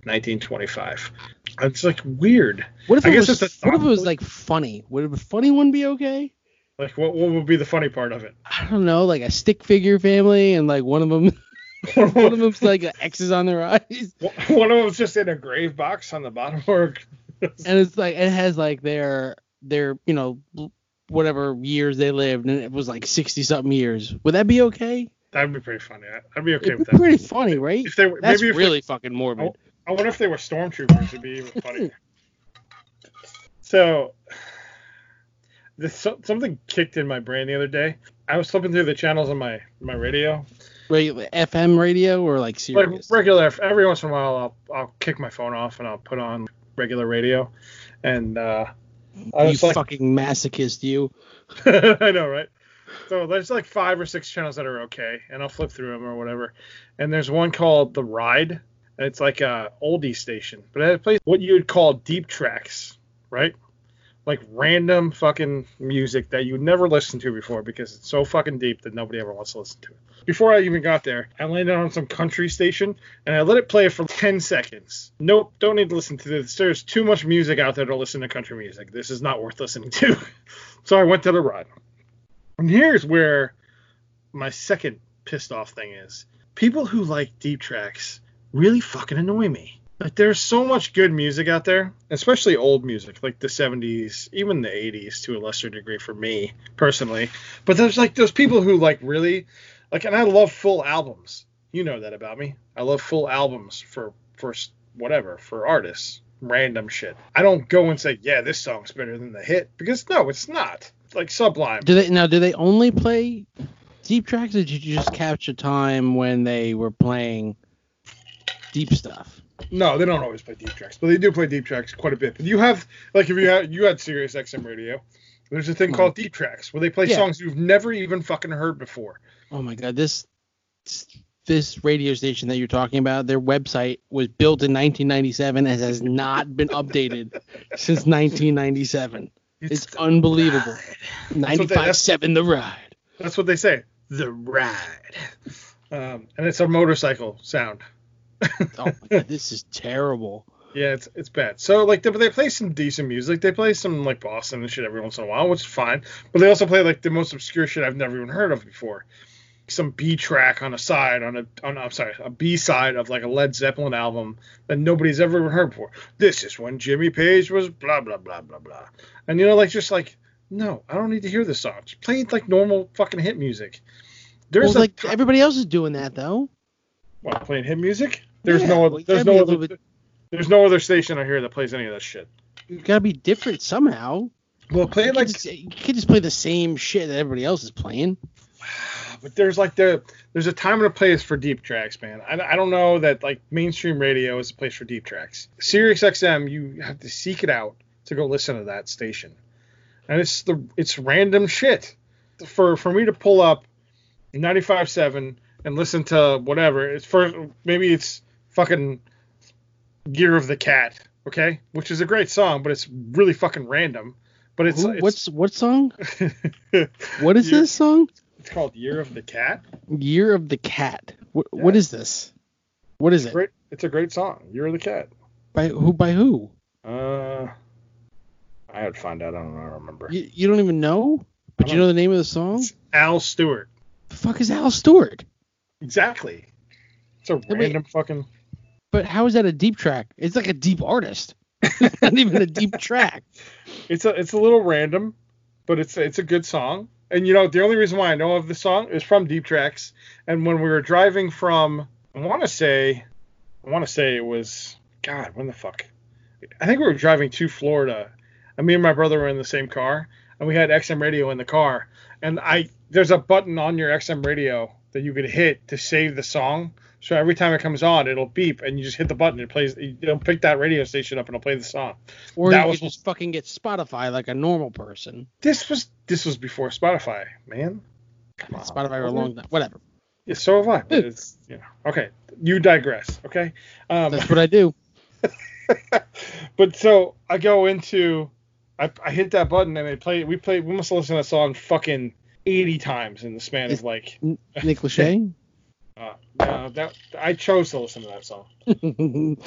1925? It's like weird. What if, it was, what if it was like funny? Would a funny one be okay? Like, what, what would be the funny part of it? I don't know, like a stick figure family, and like one of them [LAUGHS] one of them's like X's on their eyes. One of them's just in a grave box on the bottom, [LAUGHS] or and it's like it has like their their you know whatever years they lived, and it was like sixty something years. Would that be okay? That'd be pretty funny. I'd be okay It'd with be that. Pretty funny, right? If they were, That's maybe really they, fucking morbid. I, I wonder if they were stormtroopers. It'd be even funnier. [LAUGHS] so, this something kicked in my brain the other day. I was flipping through the channels on my my radio, regular FM radio or like Sirius? Like regular. Every once in a while, I'll I'll kick my phone off and I'll put on regular radio, and uh, you like, fucking masochist, you. [LAUGHS] I know, right? So there's like five or six channels that are okay, and I'll flip through them or whatever. And there's one called The Ride, and it's like a oldie station, but it plays what you would call deep tracks, right? like random fucking music that you never listened to before because it's so fucking deep that nobody ever wants to listen to it. Before I even got there, I landed on some country station and I let it play for 10 seconds. Nope, don't need to listen to this. There's too much music out there to listen to country music. This is not worth listening to. [LAUGHS] so I went to the ride. And here's where my second pissed off thing is. People who like deep tracks really fucking annoy me. Like there's so much good music out there, especially old music, like the 70s, even the 80s to a lesser degree for me personally. But there's like those people who like really like and I love full albums. You know that about me. I love full albums for for whatever, for artists, random shit. I don't go and say, "Yeah, this song's better than the hit" because no, it's not. Like Sublime. Do they now? Do they only play deep tracks, or did you just catch a time when they were playing deep stuff? No, they don't always play deep tracks, but they do play deep tracks quite a bit. But you have like if you had you had Sirius XM radio, there's a thing mm-hmm. called deep tracks where they play Yeah. songs you've never even fucking heard before. Oh my god, this this radio station that you're talking about, their website was built in 1997 and has not been updated [LAUGHS] since 1997. It's, unbelievable. what they- 95.7 The Ride. That's what they say. The ride. Um, and it's a motorcycle sound. Oh my god, [LAUGHS] this is terrible. Yeah, it's it's bad. So like, they, they play some decent music. They play some like Boston and shit every once in a while, which is fine. But they also play like the most obscure shit I've never even heard of before. Some B track on a side on a on I'm sorry a B side of like a Led Zeppelin album that nobody's ever heard before. This is when Jimmy Page was blah blah blah blah blah. And you know like just like no, I don't need to hear this song. Just play it like normal fucking hit music. There's Well, like ti- everybody else is doing that though. what, playing hit music. There's Yeah, no well, other, you there's no other, bit- there's no other station I hear that plays any of that shit. You gotta be different somehow. Well, play You it like just, you can't just play the same shit that everybody else is playing. But there's like the there's a time and a place for deep tracks, man. I, I don't know that like mainstream radio is a place for deep tracks. Sirius XM, you have to seek it out to go listen to that station, and it's the it's random shit. For for me to pull up 95.7 and listen to whatever, it's first maybe it's fucking Year of the Cat, okay, which is a great song, but it's really fucking random. But it's, Who- it's what's what song? [LAUGHS] What is Year- this song? It's called Year of the Cat. Year of the Cat. What, what Yeah. is this? What is it? Great. It's a great song. Year of the Cat. By who? By who? Uh, I to find out. I don't know. I don't remember. You, you don't even know? But you know the name of the song? It's Al Stewart. The fuck is Al Stewart? Exactly. It's a wait. random fucking. But how is that a deep track? It's like a deep artist. [LAUGHS] Not even a deep track. It's a it's a little random, but it's it's a good song. And you know the only reason why I know of the song is from Deep Tracks. And when we were driving from, I want to say, I want to say it was God. When the fuck? I think we were driving to Florida, and me and my brother were in the same car, and we had XM radio in the car. And I there's a button on your XM radio that you could hit to save the song. So every time it comes on, it'll beep, and you just hit the button. It plays. It'll pick that radio station up, and it'll play the song. Or That you was- just fucking get Spotify like a normal person. This was this was before Spotify, man. Come on. Spotify for a long time. Whatever. Yeah, so have I. But it's you know okay. You digress. Okay. Um, That's what I do. [LAUGHS] but so I go into I, I hit that button and they play we play we must listen to that song fucking 80 times in the span of like Nick [LAUGHS] Lachey? uh, no, that I chose to listen to that song. [LAUGHS]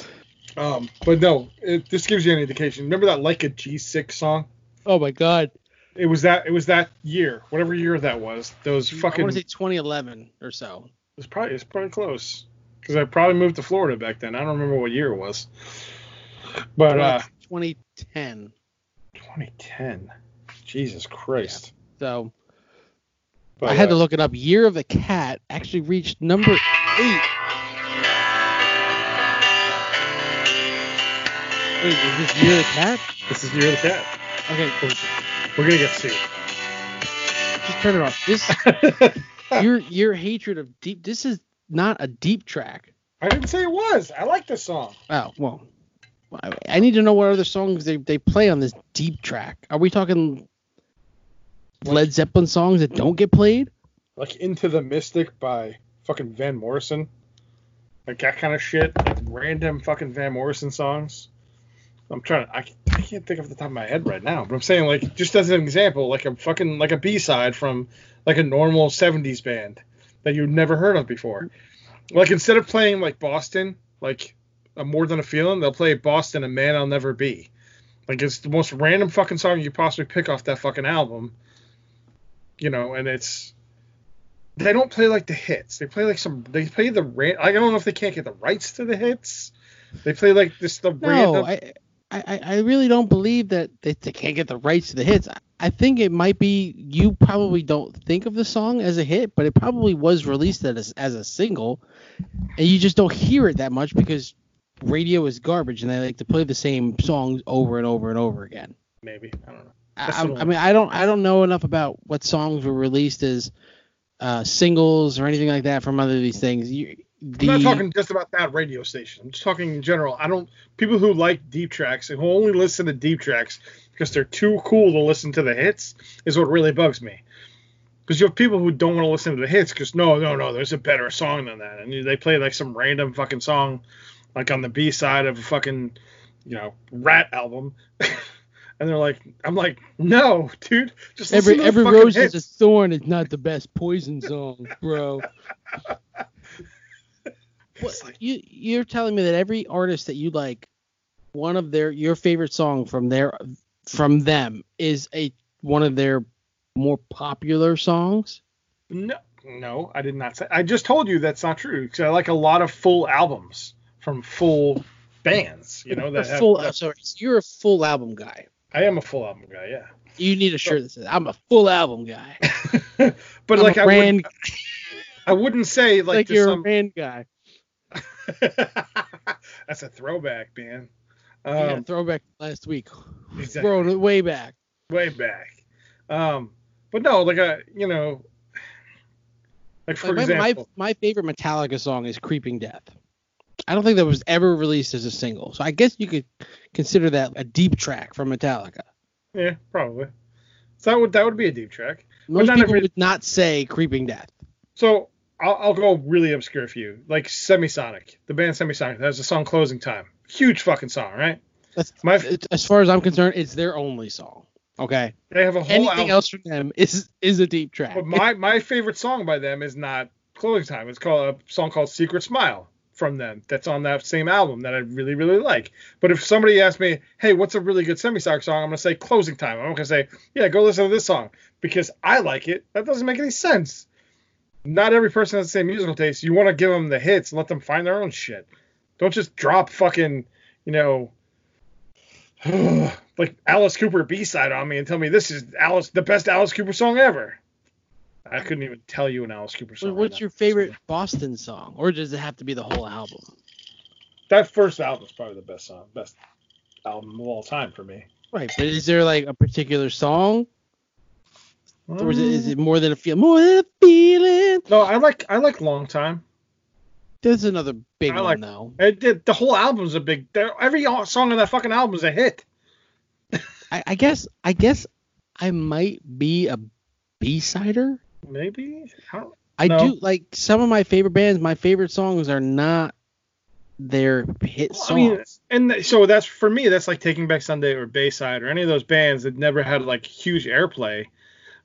Um, but no, it, this gives you an indication. Remember that like a G6 song? oh my god. It was that it was that year, whatever year that was. Those fucking I want to say 2011 or so. It's probably it's probably close because I probably moved to Florida back then. I don't remember what year it was, but uh, 2010. 2010. Jesus Christ. So But, I had uh, to look it up. Year of the Cat actually reached number eight. Wait, is this Year of the Cat? This is Year of the Cat. Okay, We're, we're gonna get sued. just turn it off. This [LAUGHS] your your hatred of deep. This is not a deep track. I didn't say it was. I like this song. Oh well, I, I need to know what other songs they they play on this deep track. Are we talking Led Zeppelin songs that don't get played? Like Into the Mystic by fucking Van Morrison. Like that kind of shit. Random fucking Van Morrison songs. I'm trying to. I, I can't think off the top of my head right now, but I'm saying like just as an example, like a fucking like a B side from like a normal '70s band that you've never heard of before. Like instead of playing like Boston, like a More Than a Feeling, they'll play Boston, a Man I'll Never Be. Like it's the most random fucking song you possibly pick off that fucking album. You know, and it's they don't play like the hits. They play like some. They play the ran. I don't know if they can't get the rights to the hits, They play like this the No, random. I, I, I really don't believe that they, they can't get the rights to the hits. I, I think it might be you probably don't think of the song as a hit, but it probably was released as, as a single, and you just don't hear it that much because radio is garbage and they like to play the same songs over and over and over again. maybe I don't know. I, That's I, what I mean, I don't I don't know enough about what songs were released as uh, singles or anything like that from other of these things. You, the, I'm not talking just about that radio station. I'm just talking in general. I don't people who like deep tracks and who only listen to deep tracks because they're too cool to listen to the hits is what really bugs me. Because you have people who don't want to listen to the hits because no, no, no, there's a better song than that, and they play like some random fucking song, like on the B side of a fucking, you know, Rat album, [LAUGHS] and they're like, I'm like, no, dude, just Every listen to the every rose hits. is a thorn is not the best poison song, bro. What, like- you you're telling me that every artist that you like, one of their your favorite song from their from them is a one of their more popular songs? No, no, I did not say. I just told you that's not true because I like a lot of full albums from full bands. You know A that have, full that- sorry, you're a full album guy. I am a full album guy, yeah. You need a shirt that says I'm a full album guy. [LAUGHS] but I'm like I wouldn't, [LAUGHS] I wouldn't say like, like, to you're some. a Rand guy. [LAUGHS] that's a throwback, man. Um, yeah, throwback last week. exactly. Throwing it way back. way back. Um, but no, like a you know, like for Like, my, my example, my favorite Metallica song is "Creeping Death." I don't think that was ever released as a single, so I guess you could consider that a deep track from Metallica. yeah, probably. So that would that would be a deep track. Most not people every- would not say "Creeping Death." So I'll, I'll go really obscure for you, like Semisonic. The band Semisonic That has a song "Closing Time." Huge fucking song, right? That's, My as far as I'm concerned, it's their only song. Okay, they have a whole anything album. else from them is is a deep track. But my my favorite song by them is not "Closing Time." It's called a song called "Secret Smile" from them. That's on that same album that I really really like. But if somebody asks me, "Hey, what's a really good Semisonic song?" I'm gonna say "Closing Time." I'm gonna say, "Yeah, go listen to this song" because I like it. That doesn't make any sense. Not every person has the same musical taste. You want to give them the hits and let them find their own shit. Don't just drop fucking, you know, [SIGHS] like Alice Cooper B side on me and tell me this is Alice the best Alice Cooper song ever. I couldn't even tell you an Alice Cooper song. What- What's right your now. favorite Boston song, or does it have to be the whole album? That first album is probably the best song, best album of all time for me. Right, but is there like a particular song, or is it, is Mm. it more than a feel? More than a feeling. No, I like I like Long Time. There's another big I one like- though. It did the whole album's a big. Every song on that fucking album is a hit. [LAUGHS] I, I guess I guess I might be a B-sider. Maybe I No. do like some of my favorite bands. My favorite songs are not their hit Well, I mean, songs. and th- so that's for me. That's like Taking Back Sunday or Bayside or any of those bands that never had like huge airplay.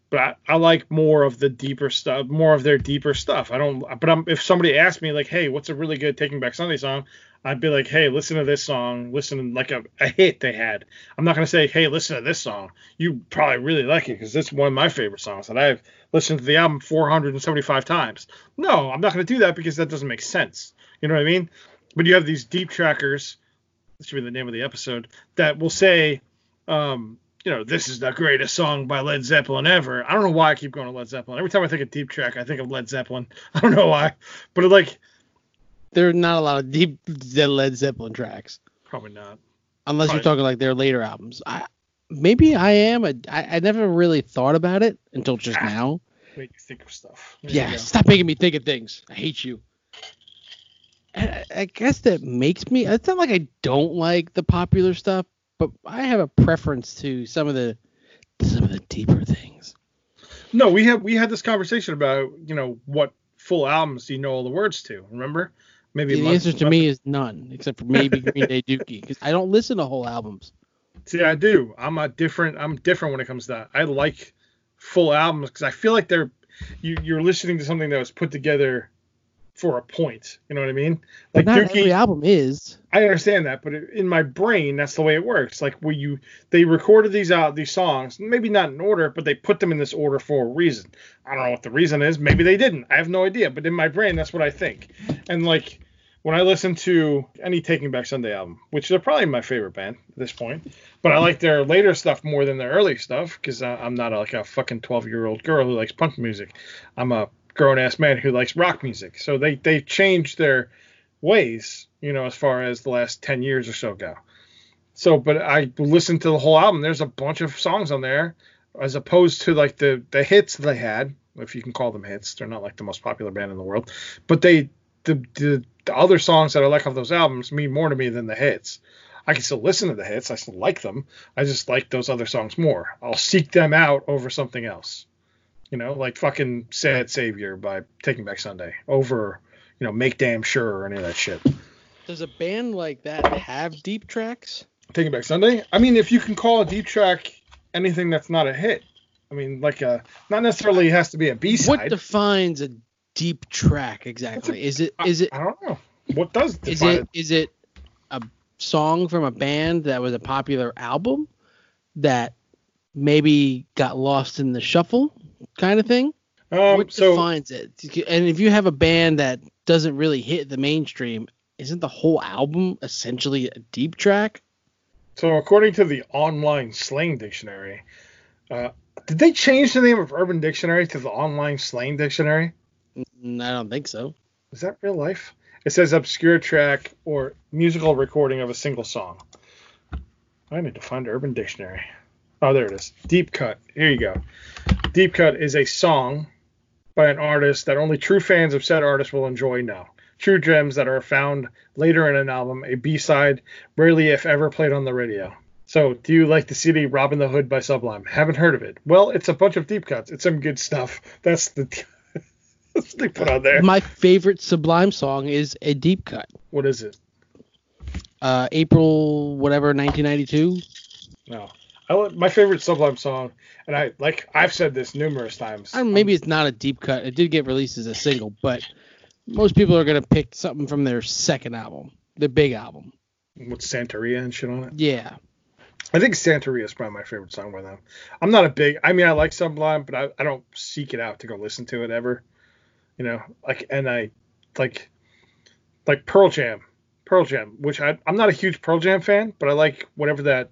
But I, I like more of the deeper stuff, more of their deeper stuff. I don't. But I'm, if somebody asked me like, "Hey, what's a really good Taking Back Sunday song?" I'd be like, "Hey, listen to this song. Listen to like a, a hit they had." I'm not gonna say, "Hey, listen to this song. You probably really like it because it's one of my favorite songs that I've listened to the album 475 times." No, I'm not gonna do that because that doesn't make sense. You know what I mean? But you have these deep trackers. This should be the name of the episode that will say, um, you know, this is the greatest song by Led Zeppelin ever. I don't know why I keep going to Led Zeppelin. Every time I think of deep track, I think of Led Zeppelin. [LAUGHS] I don't know why, but it, like, There are not a lot of deep Led Zeppelin tracks, probably not. unless you're talking like their later albums. I maybe I am. A, I, I never really thought about it until just Ah. now. Make you think of stuff. There Yeah, stop making me think of things. I hate you. I, I guess that makes me. It's not like I don't like the popular stuff, but I have a preference to some of the some of the deeper things. No, we have we had this conversation about you know what full albums do you know all the words to? Remember? Maybe The month- answer to month- me is none, except for maybe [LAUGHS] Green Day Dookie, because I don't listen to whole albums. See, I do. I'm a different. I'm different when it comes to that. I like full albums because I feel like they're you, you're listening to something that was put together for a point. You know what I mean? But Like not Dookie, every album is. I understand that, but in my brain, that's the way it works. Like where you they recorded these out these songs, maybe not in order, but they put them in this order for a reason. I don't know what the reason is. Maybe they didn't. I have no idea. But in my brain, that's what I think. And like when I listen to any Taking Back Sunday album, which they're probably my favorite band at this point, but I like their later stuff more than their early stuff because I'm not a, like a fucking 12 year old girl who likes punk music. I'm a grown ass man who likes rock music. So they they changed their ways, you know, as far as the last 10 years or so go. So, but I listened to the whole album. There's a bunch of songs on there, as opposed to like the the hits they had, if you can call them hits. They're not like the most popular band in the world, but they the the, the other songs that I like off those albums mean more to me than the hits. I can still listen to the hits. I still like them. I just like those other songs more. I'll seek them out over something else. You know, like fucking Sad Savior by Taking Back Sunday over, you know, Make Damn Sure or any of that shit. Does a band like that have deep tracks? Taking Back Sunday. I mean, if you can call a deep track anything that's not a hit, I mean, like a not necessarily has to be a B side. What defines a deep track exactly? A, is it is it? I, I don't know. What does is it, is it a song from a band that was a popular album that maybe got lost in the shuffle kind of thing? Um, what so, defines it? And if you have a band that doesn't really hit the mainstream, isn't the whole album essentially a deep track? So according to the online slang dictionary, uh, did they change the name of Urban Dictionary to the online slang dictionary? Mm, I don't think so. Is that real life? It says obscure track or musical recording of a single song. I need to find Urban Dictionary. Oh, there it is. Deep Cut. Here you go. Deep Cut is a song by an artist that only true fans of said artist will enjoy now. True gems that are found later in an album, a B-side, rarely if ever played on the radio. So, do you like the CD Robbin' the Hood by Sublime? Haven't heard of it. Well, it's a bunch of deep cuts. It's some good stuff. That's the [LAUGHS] [LAUGHS] they put on there. My favorite Sublime song is a deep cut. What is it? Uh, April whatever 1992. No. I, my favorite Sublime song, and I like I've said this numerous times. I maybe it's not a deep cut. It did get released as a single, but most people are gonna pick something from their second album, the big album. With Santeria and shit on it. Yeah. I think Santeria is probably my favorite song by them. I'm not a big. I mean, I like Sublime, but I, I don't seek it out to go listen to it ever. You know, like and I like like Pearl Jam, Pearl Jam, which I I'm not a huge Pearl Jam fan, but I like whatever that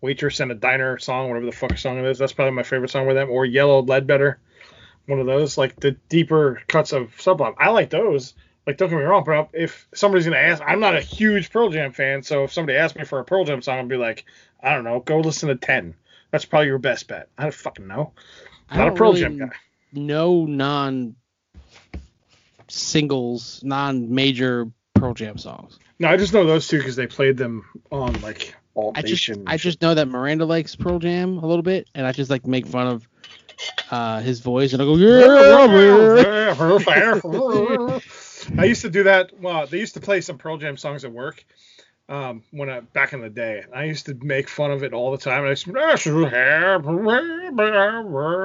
waitress and a diner song, whatever the fuck song it is. That's probably my favorite song with them. Or Yellow Ledbetter, one of those, like the deeper cuts of Sublime. I like those. Like, don't get me wrong, but if somebody's gonna ask, I'm not a huge Pearl Jam fan, so if somebody asks me for a Pearl Jam song, I'll be like, I don't know, go listen to Ten. That's probably your best bet. I don't fucking know. Not a Pearl really Jam guy. No non singles, non major Pearl Jam songs. No, I just know those two because they played them on like Alt I just Nation. I just know that Miranda likes Pearl Jam a little bit, and I just like to make fun of uh, his voice, and I go yeah, I used to do that. Well, they used to play some Pearl Jam songs at work. Um, when I back in the day, I used to make fun of it all the time. And I used to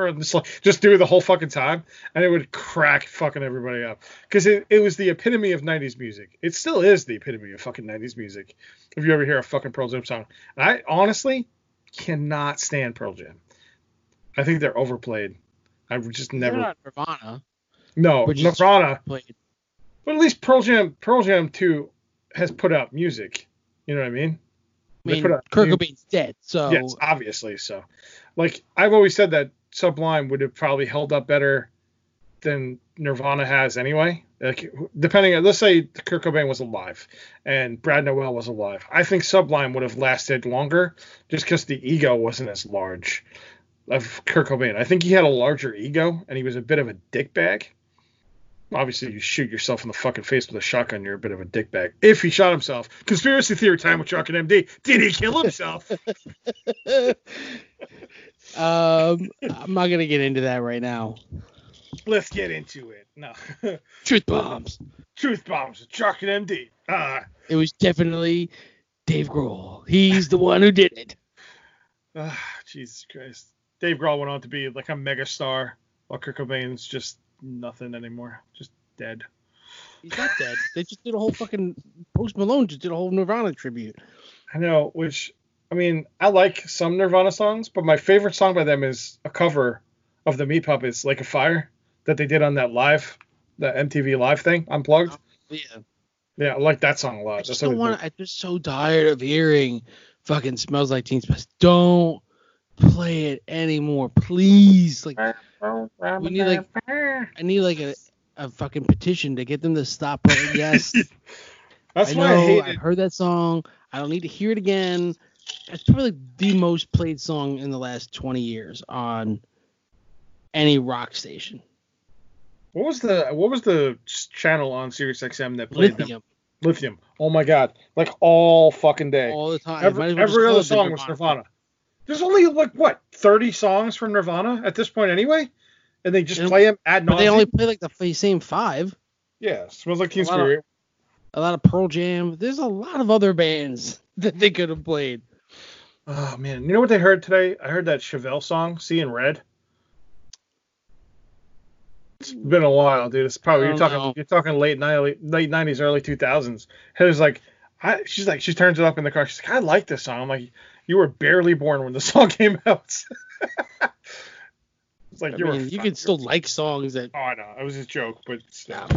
and just, like, just do it the whole fucking time, and it would crack fucking everybody up because it, it was the epitome of '90s music. It still is the epitome of fucking '90s music. If you ever hear a fucking Pearl Jam song, and I honestly cannot stand Pearl Jam. I think they're overplayed. I've just They're never. not Nirvana. No, Nirvana. But at least Pearl Jam, Pearl Jam 2 has put out music. You know what I mean? I mean, Kurt Cobain's dead, so Yes, obviously. So, like I've always said that Sublime would have probably held up better than Nirvana has anyway. Like depending on, let's say Kurt Cobain was alive and Brad Nowell was alive, I think Sublime would have lasted longer just because the ego wasn't as large of Kurt Cobain. I think he had a larger ego and he was a bit of a dickbag. Obviously, you shoot yourself in the fucking face with a shotgun, you're a bit of a dickbag. If he shot himself, conspiracy theory time with Chuck and MD. Did he kill himself? [LAUGHS] um, I'm not gonna get into that right now. Let's get into it. No. [LAUGHS] Truth bombs. Truth bombs with Chuck and MD. Ah, It was definitely Dave Grohl. He's the one who did it. ah, Jesus Christ. Dave Grohl went on to be like a mega star, while Kurt Cobain's just nothing anymore. Just dead. He's not dead. They just did a whole fucking Post Malone just did a whole Nirvana tribute. I know, which I mean, I like some Nirvana songs, but my favorite song by them is a cover of the Meat Puppets, "Lake of Fire," that they did on that live, the MTV Live thing, unplugged. Oh, yeah. Yeah, I like that song a lot. I just what don't want. I'm just so tired of hearing fucking smells like Teen Spirit. Don't play it anymore, please. Like we need like I need like a, a fucking petition to get them to stop playing. Yes, [LAUGHS] That's I why I know. hate I've it. heard that song. I don't need to hear it again. It's probably the most played song in the last 20 years on any rock station. What was the what was the channel on Sirius XM that played them? Lithium Lithium. Oh my god, like all fucking day. all the time. Every well every other it the song was Nirvana. There's only like what 30 songs from Nirvana at this point anyway, and they just play them ad nauseum. they only play like the same five. Yeah, smells like Teen A lot of- Spirit. A lot of Pearl Jam. There's a lot of other bands [LAUGHS] that they could have played. Oh man, you know what they heard today? I heard that Chevelle song, "Seeing Red." It's been a while, dude. It's probably you're talking know. you're talking late ni- late nineties, early two thousands. Heather's like, I, she's like, she turns it up in the car. She's like, I like this song. I'm like, you were barely born when the [LAUGHS] song came out. [LAUGHS] it's like I you were. mean, you fu- can still like songs that Oh, I know. It was a joke, but still,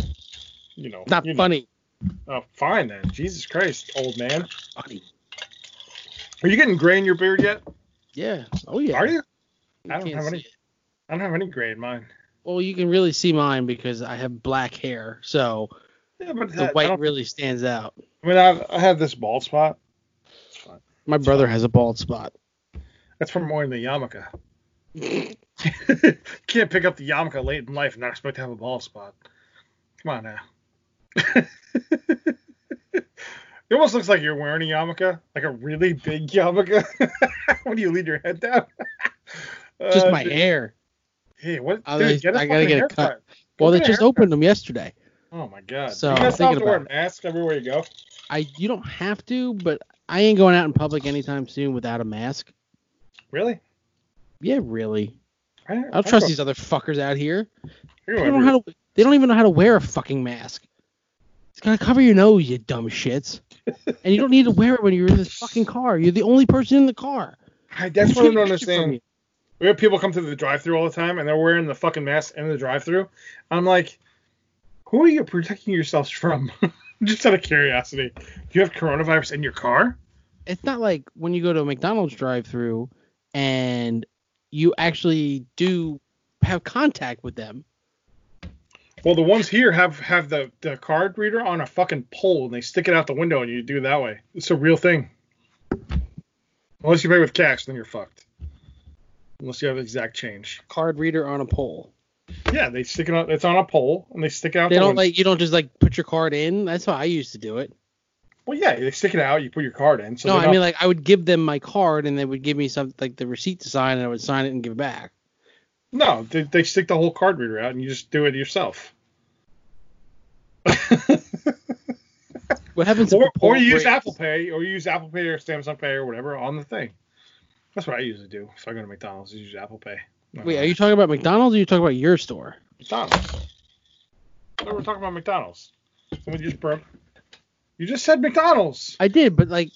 you know, not you know. funny. Oh, fine then. Jesus Christ, old man. Funny. Are you getting gray in your beard yet? Yeah. Oh yeah. Are you? You I don't have any- it. I don't have any gray in mine. Well, you can really see mine because I have black hair, so Yeah, but the that- white really stands out. I mean, I, I have this bald spot. My brother has a bald spot. That's from wearing the yarmulke. [LAUGHS] Can't pick up the yarmulke late in life and not expect to have a bald spot. Come on now. [LAUGHS] it almost looks like you're wearing a yarmulke, like a really big yarmulke. [LAUGHS] when do you lead your head down. Just Uh, my dude, hair. Hey, what? I- dude, get a I gotta get a haircut. cut. Well, they get a just haircut. opened them yesterday. Oh my god. So, you guys have to wear about masks everywhere you go. I you don't have to, but I ain't going out in public anytime soon without a mask. Really? Yeah, really. I, I don't trust these other fuckers out here. They don't know how to. They don't even know how to wear a fucking mask. It's gotta cover your nose, you dumb shits. [LAUGHS] and you don't need to wear it when you're in this fucking car. You're the only person in the car. I, that's what I don't gonna get it from understand. We have people come to the drive-through all the time, and they're wearing the fucking mask in the drive-through. I'm like, who are you protecting yourselves from? [LAUGHS] Just out of curiosity, do you have coronavirus in your car? It's not like when you go to a McDonald's drive-through and you actually do have contact with them. Well, the ones here have have the the card reader on a fucking pole, and they stick it out the window, and you do it that way. It's a real thing. Unless you pay with cash, then you're fucked. Unless you have exact change. Card reader on a pole. Yeah, they stick it on. It's on a pole, and they stick out. They the don't window. like you don't just like put your card in. That's how I used to do it. Well, yeah, they stick it out. You put your card in. So no, I don't- mean like I would give them my card and they would give me something like the receipt to sign and I would sign it and give it back. No, they, they stick the whole card reader out and you just do it yourself. [LAUGHS] What happens or if the pole or you use? Apple Pay or you use Apple Pay or Samsung Pay or whatever on the thing. That's what I usually do. If I go to McDonald's, I use Apple Pay. Wait, are you talking about McDonald's or are you talking about your store? McDonald's? No, we're talking about McDonald's. Someone just broke. You just said McDonald's. I did, but like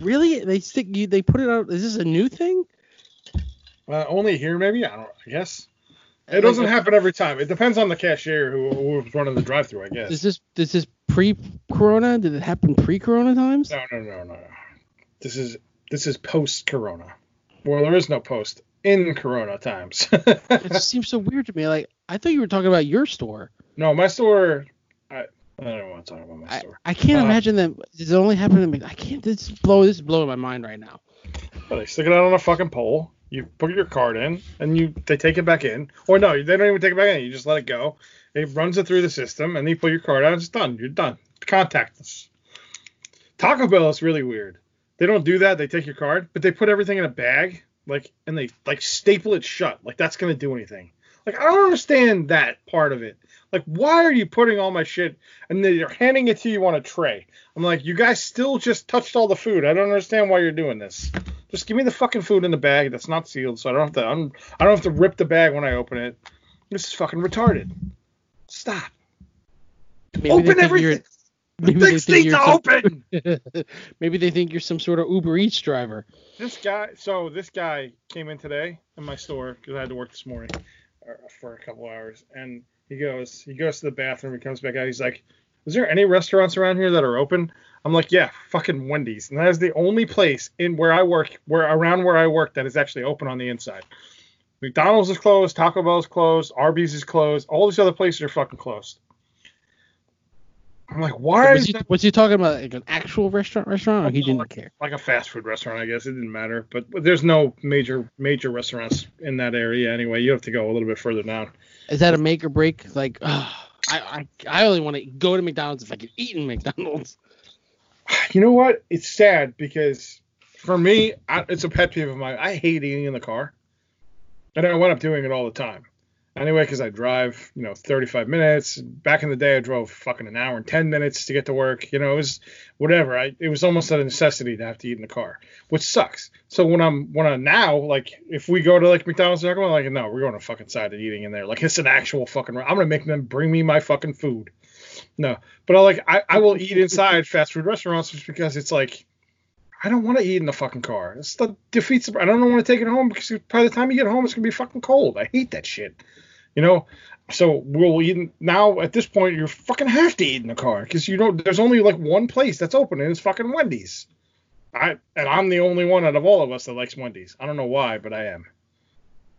really? They stick you they put it out is this a new thing? Uh, only here, maybe. I don't. I guess it Like, doesn't if- happen every time. It depends on the cashier who, was running the drive-through. I guess. Is this is this pre corona? Did it happen pre corona times? No, no, no, no, no. This is this is post Corona. Well, there is no post in Corona times. [LAUGHS] It just seems so weird to me. Like I thought you were talking about your store. no, my store. I, I don't want to talk about my I, store. I can't Uh, imagine that. Does it only happen to me? I can't. This blow. This is blowing my mind right now. They stick it out on a fucking pole. You put your card in, and you they take it back in. Or no, they don't even take it back in. You just let it go. It runs it through the system, and then you put your card out. It's done. You're done. Contactless. Taco Bell is really weird. They don't do that. They take your card, but they put everything in a bag, like, and they like staple it shut. Like that's gonna do anything. Like I don't understand that part of it. Like why are you putting all my shit and then you're handing it to you on a tray? I'm like, you guys still just touched all the food. I don't understand why you're doing this. Just give me the fucking food in the bag that's not sealed, so I don't have to. I'm, I don't have to rip the bag when I open it. This is fucking retarded. Stop. Maybe open everything. You're- Maybe they Things think you're some, open. [LAUGHS] maybe they think you're some sort of Uber Eats driver. This guy. So this guy came in today in my store because I had to work this morning uh, for a couple hours, and he goes, he goes to the bathroom, he comes back out, he's like, is there any restaurants around here that are open? I'm like, yeah, fucking Wendy's, and that is the only place in where I work, where around where I work, that is actually open on the inside. McDonald's is closed, Taco Bell is closed, Arby's is closed, all these other places are fucking closed. I'm like, why Was is he, that was he talking about like an actual restaurant restaurant or he didn't care? like a fast food restaurant? I guess it didn't matter, but, but there's no major major restaurants in that area anyway. You have to go a little bit further down. Is that a make or break? Like, [SIGHS] I, I I only want to go to McDonald's if I can eat in McDonald's. [SIGHS] You know what? It's sad because for me, I, it's a pet peeve of mine. I hate eating in the car, and I went up doing it all the time. Anyway, because I drive, you know, 35 minutes. Back in the day, I drove fucking an hour and 10 minutes to get to work. You know, it was whatever. I it was almost a necessity to have to eat in the car, which sucks. So when I'm when I'm now, like, if we go to like McDonald's, I'm like, no, we're going to fucking side and eating in there. Like, it's an actual fucking. I'm gonna make them bring me my fucking food. No, but I like I, I will eat inside fast food restaurants just because it's like I don't want to eat in the fucking car. It's the defeats. I don't want to take it home because by the time you get home, it's gonna be fucking cold. I hate that shit. You know. So we'll eat in- now. At this point, you fucking have to eat in the car because you know there's only like one place that's open and it's fucking Wendy's. I and I'm the only one out of all of us that likes Wendy's. I don't know why, but I am.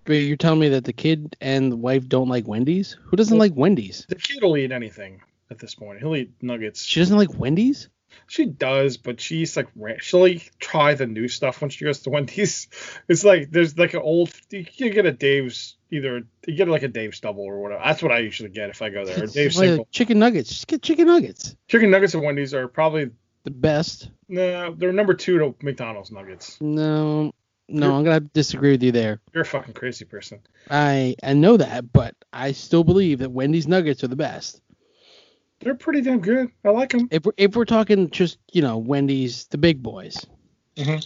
But you're telling me that the kid and the wife don't like Wendy's? Who doesn't like Wendy's? The kid will eat anything at this point. He'll eat nuggets. She doesn't like Wendy's? She does, but she's like she'll like try the new stuff when she goes to Wendy's. [LAUGHS] It's like there's like an old you can get a Dave's either you get like a Dave's double or whatever. That's what I usually get if I go there. Dave's like chicken nuggets. Just get chicken nuggets. Chicken nuggets at Wendy's are probably The best. no, they're number two to McDonald's nuggets. No, no, You're- I'm gonna disagree with you there. You're a fucking crazy person. I I know that, but I still believe that Wendy's nuggets are the best. They're pretty damn good. I like them. If we're if we're talking just you know Wendy's, the big boys, Mhm.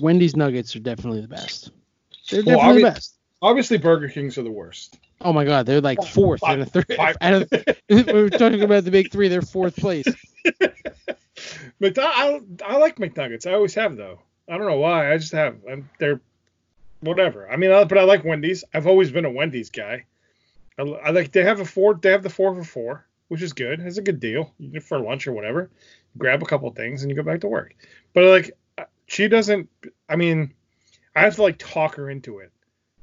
Wendy's nuggets are definitely the best. They're Well, definitely the best. Obviously, Burger Kings are the worst. Oh my god, they're like fourth Five- and a third. five- [LAUGHS] Out of, [LAUGHS] we're talking about the big three. They're fourth place. [LAUGHS] McDonald, I, I like McNuggets. I always have though. I don't know why. I just have. I'm, they're whatever. I mean, I, but I like Wendy's. I've always been a Wendy's guy. I, I like they have a four. They have the four for four, which is good. It's a good deal You get for lunch or whatever. Grab a couple things and you go back to work. But like, uh, she doesn't. I mean, I have to like talk her into it.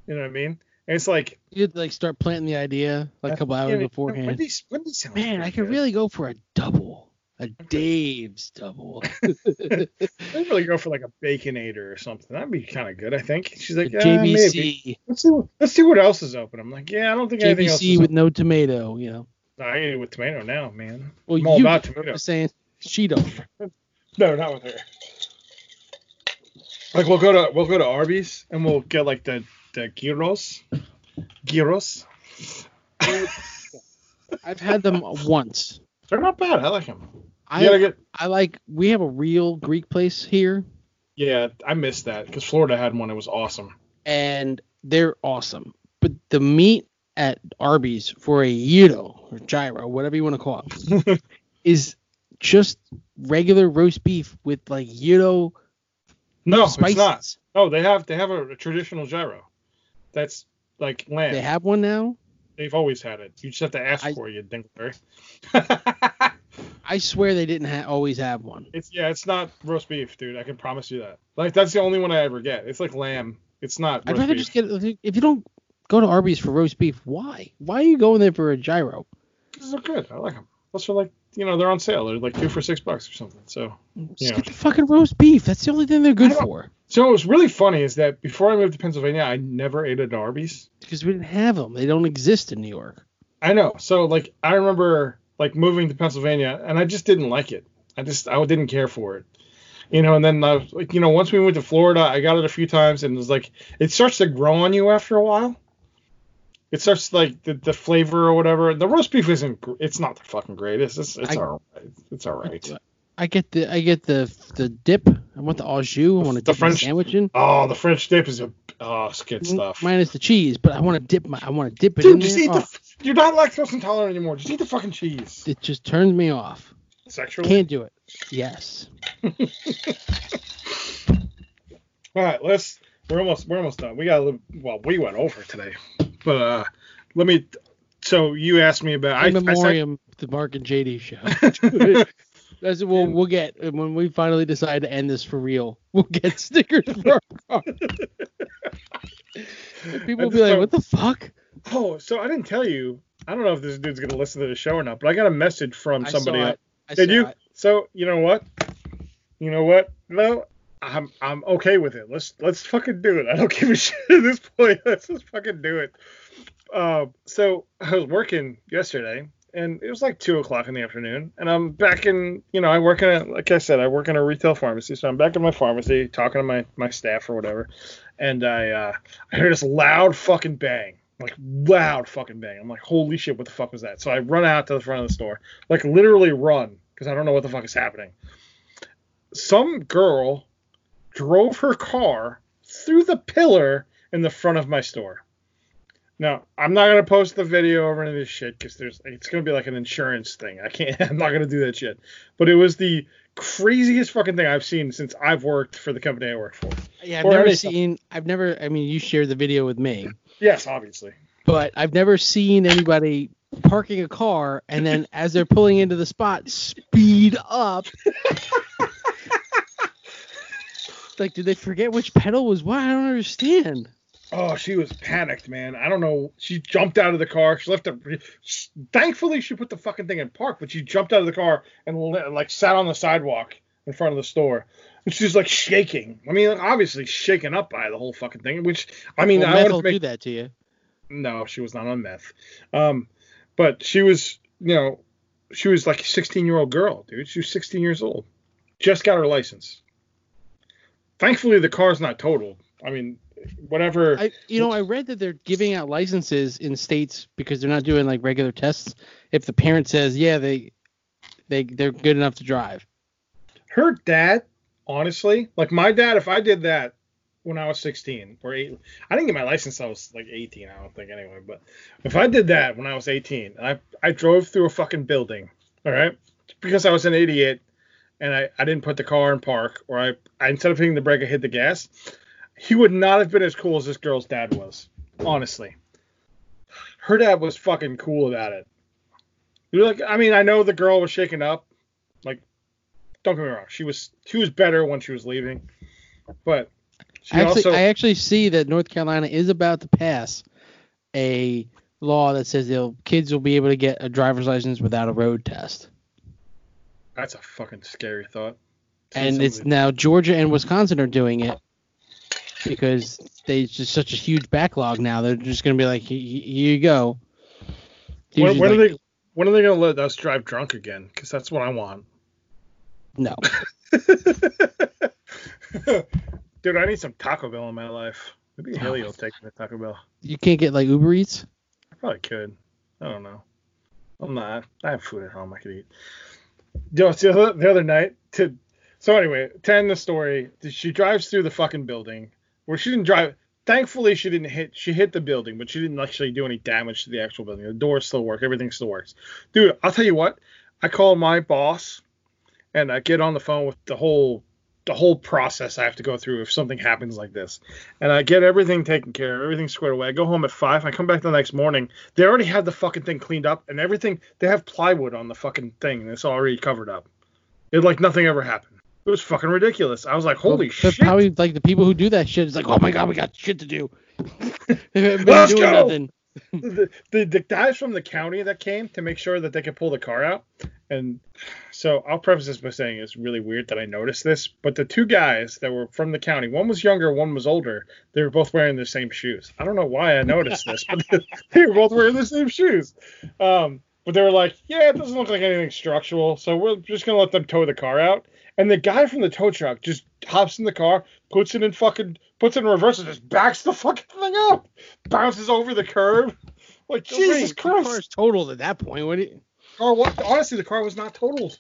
You know what I mean? And it's like You had to like start planting the idea like a couple hours yeah, beforehand. Wendy's, Wendy's sounds Man, I could good. really go for a double, a Dave's double. [LAUGHS] I'd really go for like a baconator or something. That'd be kind of good, I think. She's like, yeah, maybe. Let's see. What, let's see what else is open. I'm like, yeah, I don't think anything else. Is with open. no tomato. You know. I eat it with tomato now, man. Well, I'm all you about I'm tomato. saying she don't. [LAUGHS] No, not with her. Like we'll go to we'll go to Arby's and we'll get like the the gyros, gyros. [LAUGHS] I've had them once. They're not bad. I like them. I get. I like. We have a real Greek place here, Yeah, I missed that because Florida had one. It was awesome. and they're awesome. But the meat at Arby's for a gyro or gyro, whatever you want to call it, [LAUGHS] is just regular roast beef with like gyro No, spices. it's not. Oh, they have they have a, a traditional gyro. That's like lamb. They have one now. They've always had it. You just have to ask I- for it, you dingleberry. I swear they didn't ha- always have one. it's yeah, it's not roast beef, dude. I can promise you that. Like that's the only one I ever get. It's like lamb. It's not. I'd rather beef. just get if you don't go to Arby's for roast beef. Why? Why are you going there for a gyro? These are good. I like them. Those are like you know they're on sale. They're like two for six bucks or something. So Just Yeah. get the fucking roast beef. That's the only thing they're good for. so what's really funny is that before I moved to Pennsylvania, I never ate at Arby's. Because we didn't have them. They don't exist in New York. I know. So like I remember like moving to Pennsylvania and I just didn't like it. I just I didn't care for it. You know, and then uh, like you know once we went to Florida, I got it a few times and it was like it starts to grow on you after a while. It starts like the, the flavor or whatever. The roast beef isn't. It's not the fucking greatest. It's it's I- all right. It's all right. I get the I get the the dip. I want the au jus. I want to The French- sandwich in. Oh, the French dip is a oh, it's good stuff. Minus the cheese, but I want to dip my I want to dip it Dude, in just there. eat Oh, the. You're not lactose intolerant anymore. Just eat the fucking cheese. it just turns me off. Sexually. Can't do it. Yes. [LAUGHS] All right, let's. We're almost. We're almost done. We got a little. Well, we went over today, but uh, let me. So you asked me about. I, In I said, memoriam the Marc and JD show. [LAUGHS] That's what we'll, we'll get when we finally decide to end this for real. We'll get stickers for our car. People will be like, "What the fuck?" Oh, so I didn't tell you. I don't know if this dude's gonna listen to the show or not, but I got a message from somebody. I saw it. I Did you? it. So you know what? You know what? No, I'm I'm okay with it. Let's let's fucking do it. I don't [LAUGHS] give a shit at this point. [LAUGHS] Let's just fucking do it. Um, so I was working yesterday, and it was like two o'clock in the afternoon, and I'm back in. You know, I work in a like I said, I work in a retail pharmacy, so I'm back in my pharmacy talking to my my staff or whatever, and I uh, I heard this loud fucking bang. Like loud fucking bang. I'm like, holy shit, what the fuck was that? So I run out to the front of the store, like literally run, because I don't know what the fuck is happening some girl drove her car through the pillar in the front of my store. Now, I'm not gonna post the video over any of this shit because there's it's gonna be like an insurance thing. I can't [LAUGHS] I'm not gonna do that shit. But it was the craziest fucking thing I've seen since I've worked for the company I work for. Yeah, I've Or never seen. I've never. I mean, you shared the video with me, Yes, obviously. but I've never seen anybody parking a car and then as they're pulling into the spot, speed up. [LAUGHS] like, did they forget which pedal was what? I don't understand. Oh, she was panicked, man. I don't know. She jumped out of the car. She left it. Thankfully, she put the fucking thing in park, but she jumped out of the car and like sat on the sidewalk in front of the store. And she's like shaking. I mean, obviously shaken up by the whole fucking thing. Which I mean, well, I meth will make do that to you. no, she was not on meth. Um, but she was, you know, she was like a 16 year old girl, dude. She was 16 years old. Just got her license. Thankfully, the car's not totaled. I mean, whatever. I, you know, I read that they're giving out licenses in states because they're not doing like regular tests. If the parent says, yeah, they, they, they're good enough to drive. her dad, honestly, like my dad, if I did that when I was 16 or eight, I didn't get my license. I was like 18, I don't think anyway. But if I did that when I was 18, and I I drove through a fucking building, all right, because I was an idiot and I, I didn't put the car in park, or I, I instead of hitting the brake, I hit the gas. He would not have been as cool as this girl's dad was, honestly. Her dad was fucking cool about it. You're like, I mean, I know the girl was shaken up, like don't get me wrong, she was she was better when she was leaving, but she I actually, also I actually see that North Carolina is about to pass a law that says they'll kids will be able to get a driver's license without a road test. That's a fucking scary thought. And it's now Georgia and Wisconsin are doing it because they just such a huge backlog now. They're just gonna be like, "Here- you go. When, when are they when are they gonna let us drive drunk again? Because that's what I want. No, [LAUGHS] Dude, I need some Taco Bell in my life. Maybe Haley will take me to Taco Bell. you can't get like Uber Eats. I probably could. I don't know. I'm not. I have food at home. I could eat. You know, the other, the other night to. So anyway, to end the story, she drives through the fucking building where she didn't drive. Thankfully, she didn't hit. She hit the building, but she didn't actually do any damage to the actual building. The doors still work. Everything still works. Dude, I'll tell you what. I call my boss, and I get on the phone with the whole the whole process I have to go through if something happens like this. And I get everything taken care of, everything squared away. I go home at five. I come back the next morning. They already had the fucking thing cleaned up and everything. They have plywood on the fucking thing, and it's already covered up. It like nothing ever happened. It was fucking ridiculous. I was like, holy But shit. Probably like the people who do that shit is like, oh my god, we got shit to do. [LAUGHS] Let's go! nothing. [LAUGHS] the, the the guys from the county that came to make sure that they could pull the car out. And so I'll preface this by saying it's really weird that I noticed this, but the two guys that were from the county, one was younger, one was older. They were both wearing the same shoes. I don't know why I noticed this, but [LAUGHS] they were both wearing the same shoes. Um, but they were like, yeah, it doesn't look like anything structural, so we're just gonna let them tow the car out. And the guy from the tow truck just hops in the car, puts it in fucking, puts it in reverse, and just backs the fucking thing up, bounces over the curb. Like So Jesus wait, The Christ! car's totaled at that point. You, Or what? Honestly, the car was not totaled.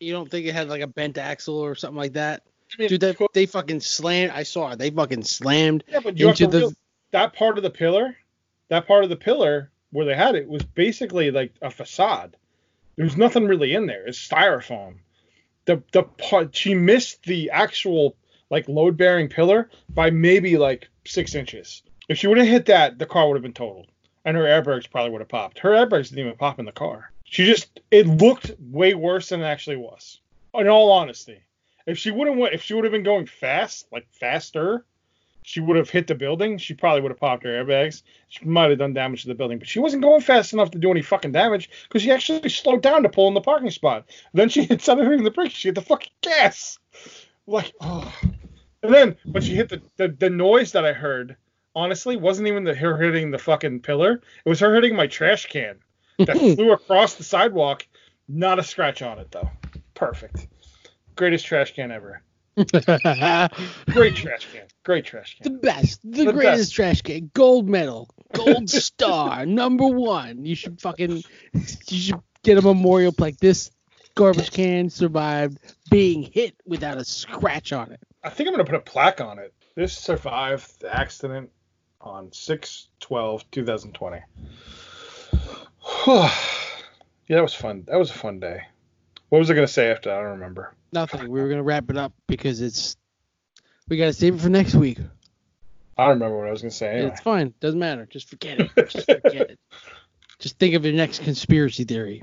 you don't think it had like a bent axle or something like that? I mean, Dude, they, they fucking slammed. I saw it. They fucking slammed yeah, but you into to the. real- that part of the pillar, that part of the pillar where they had it was basically like a facade. There's nothing really in there. It's styrofoam. The the part she missed the actual like load bearing pillar by maybe like six inches. If she would have hit that, the car would have been totaled, and her airbags probably would have popped. Her airbags didn't even pop in the car. She just it looked way worse than it actually was. In all honesty, if she would have went, if she would have been going fast, like faster, she would have hit the building. She probably would have popped her airbags. She might have done damage to the building, but she wasn't going fast enough to do any fucking damage because she actually slowed down to pull in the parking spot. Then she [LAUGHS] hit something in the brakes, she hit the fucking gas. Like, oh. And then when she hit the, the the noise that I heard, honestly, wasn't even the her hitting the fucking pillar. It was her hitting my trash can that [LAUGHS] flew across the sidewalk. Not a scratch on it though. Perfect. Greatest trash can ever. [LAUGHS] Great trash can. Great trash can. the best, the, The greatest best. trash can, gold medal, gold star, [LAUGHS] number one. You should fucking, you should get a memorial plaque. This garbage can survived being hit without a scratch on it. I think I'm gonna put a plaque on it. This survived the accident on 6 12 2020. [SIGHS] yeah, that was fun. That was a fun day. What was I gonna say after? I don't remember. Nothing. We were gonna wrap it up because it's, we gotta save it for next week. I don't remember what I was gonna say. Anyway. It's fine. Doesn't matter. Just forget it. Just forget it. [LAUGHS] Just think of your next conspiracy theory.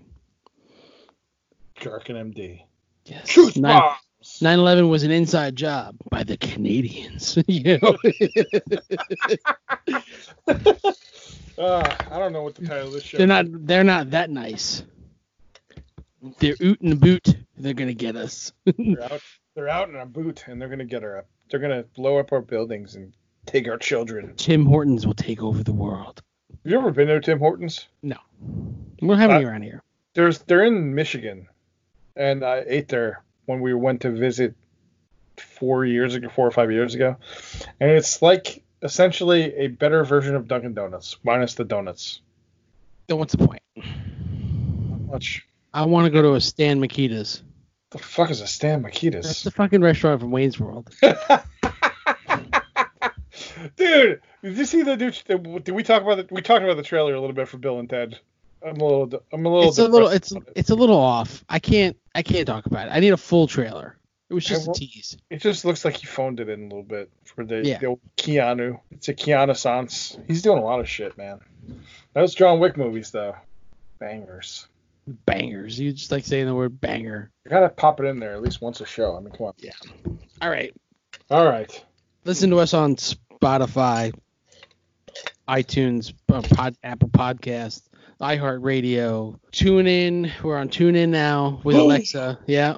Jerk and MD. Yes. Truth Nine- bombs. 9/11 was an inside job by the Canadians. [LAUGHS] you know. [LAUGHS] Uh, I don't know what the title of this show. they're not. They're not that nice. They're out in a boot. They're gonna get us. They're out. They're out in a boot, and they're gonna get her up. They're gonna blow up our buildings and take our children. Tim Hortons will take over the world. Have you ever been there, Tim Hortons? No, we don't have any Uh, around here. There's they're in Michigan, and I ate there when we went to visit four years ago, four or five years ago, and it's like essentially a better version of Dunkin' Donuts minus the donuts. Then what's the point? Not Much. I want to go to a Stan Mikita's. The fuck is a Stan Mikita's? That's the fucking restaurant from Wayne's World. [LAUGHS] Dude, did you see the new? Did we talk about the? We talked about the trailer a little bit for Bill and Ted. I'm a little. I'm a little. It's a little. It's it. it's a little off. I can't. I can't talk about it. I need a full trailer. It was just a tease. It just looks like he phoned it in a little bit for the, Yeah. the old Keanu. It's a Keanu Sans. He's doing a lot of shit, man. Those John Wick movies, though, bangers. Bangers. You just like saying the word banger. You gotta pop it in there at least once a show. I mean, come on. Yeah. All right. All right. Listen to us on Spotify, iTunes, uh, pod, Apple Podcast, iHeartRadio, TuneIn. We're on TuneIn now with Alexa. Yeah.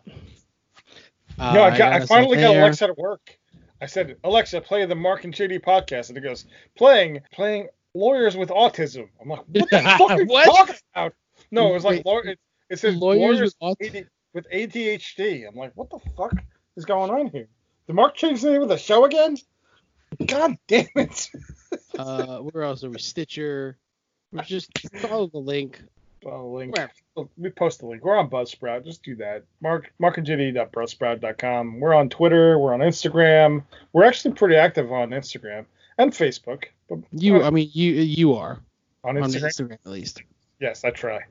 Uh, no, I, got, I us finally got. Alexa to work. I said, Alexa, play the Marc and JD podcast, and it goes, playing, playing lawyers with autism. I'm like, what the [LAUGHS] fuck are you What? talking about? No, it was like Wait. it, it says Lawyers lawyers, with with, AD with ADHD. I'm like, what the fuck is going on here? Did Marc change the name of the show again? God damn it! [LAUGHS] Uh, where else are we? Stitcher. We just follow the link. Follow the link. Where? We post the link. We're on Buzzsprout. Just do that. Mark markandjitty.buzzsprout.com. We're on Twitter. We're on Instagram. We're actually pretty active on Instagram and Facebook. But You, uh, I mean, you, you are on on Instagram. Instagram at least. Yes, I try.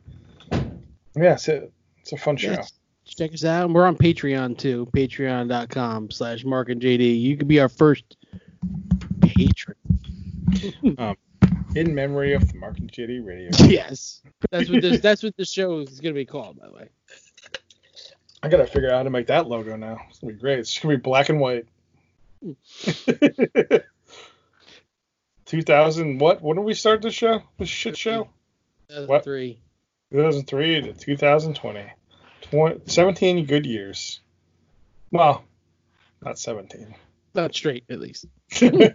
Yeah, it's a, it's a fun show. Yes. Check us out. We're on Patreon too. Patreon.com slash Marc and JD. You could be our first patron. [LAUGHS] um, In memory of the Marc and JD Radio. yes. That's what this that's what the show is gonna be called, by the way. I gotta figure out how to make that logo now. It's gonna be great. It's gonna be black and white. [LAUGHS] 2000 what? When did we start this show? This shit show? What? Three. 2003 to 2020. 20, 17 good years. Well, not 17. Not straight, at least. [LAUGHS]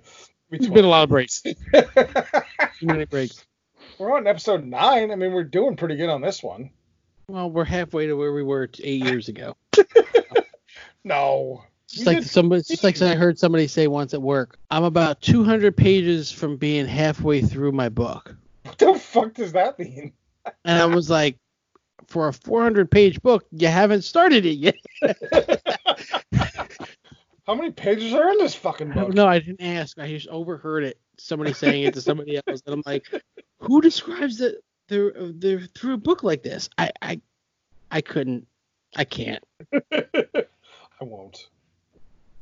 It's been a lot of breaks. [LAUGHS] Many breaks. we're on episode 9. I mean, we're doing pretty good on this one. Well, we're halfway to where we were eight years ago. [LAUGHS] No. It's We like somebody, it's just like I heard somebody say once at work. I'm about 200 pages from being halfway through my book, fuck does that mean? and I was like, for a 400 page book, you haven't started it yet. How many pages are in this fucking book? don't. I didn't ask. I just overheard it. Somebody saying it to somebody else, and I'm like, who describes the the the through a book like this? I I I couldn't. I can't. [LAUGHS] I won't.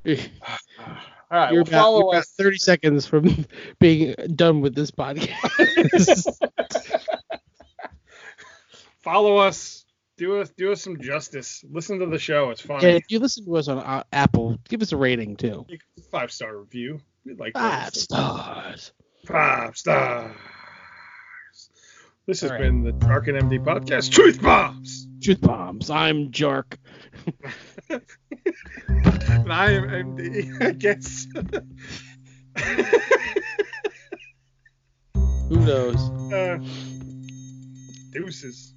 You're [SIGHS] All right, well, about, follow you're about us. 30 seconds from [LAUGHS] being done with this podcast. [LAUGHS] follow us. Do us do us some justice. Listen to the show. It's fun. Yeah, if you listen to us on uh, Apple, give us a rating too. Five star review. We'd like Five those. stars. Five stars. This has All right. been the Dark and MD podcast. Truth bombs. Truth bombs. I'm Jark. and [LAUGHS] I am MD. I guess. Who knows? uh, deuces.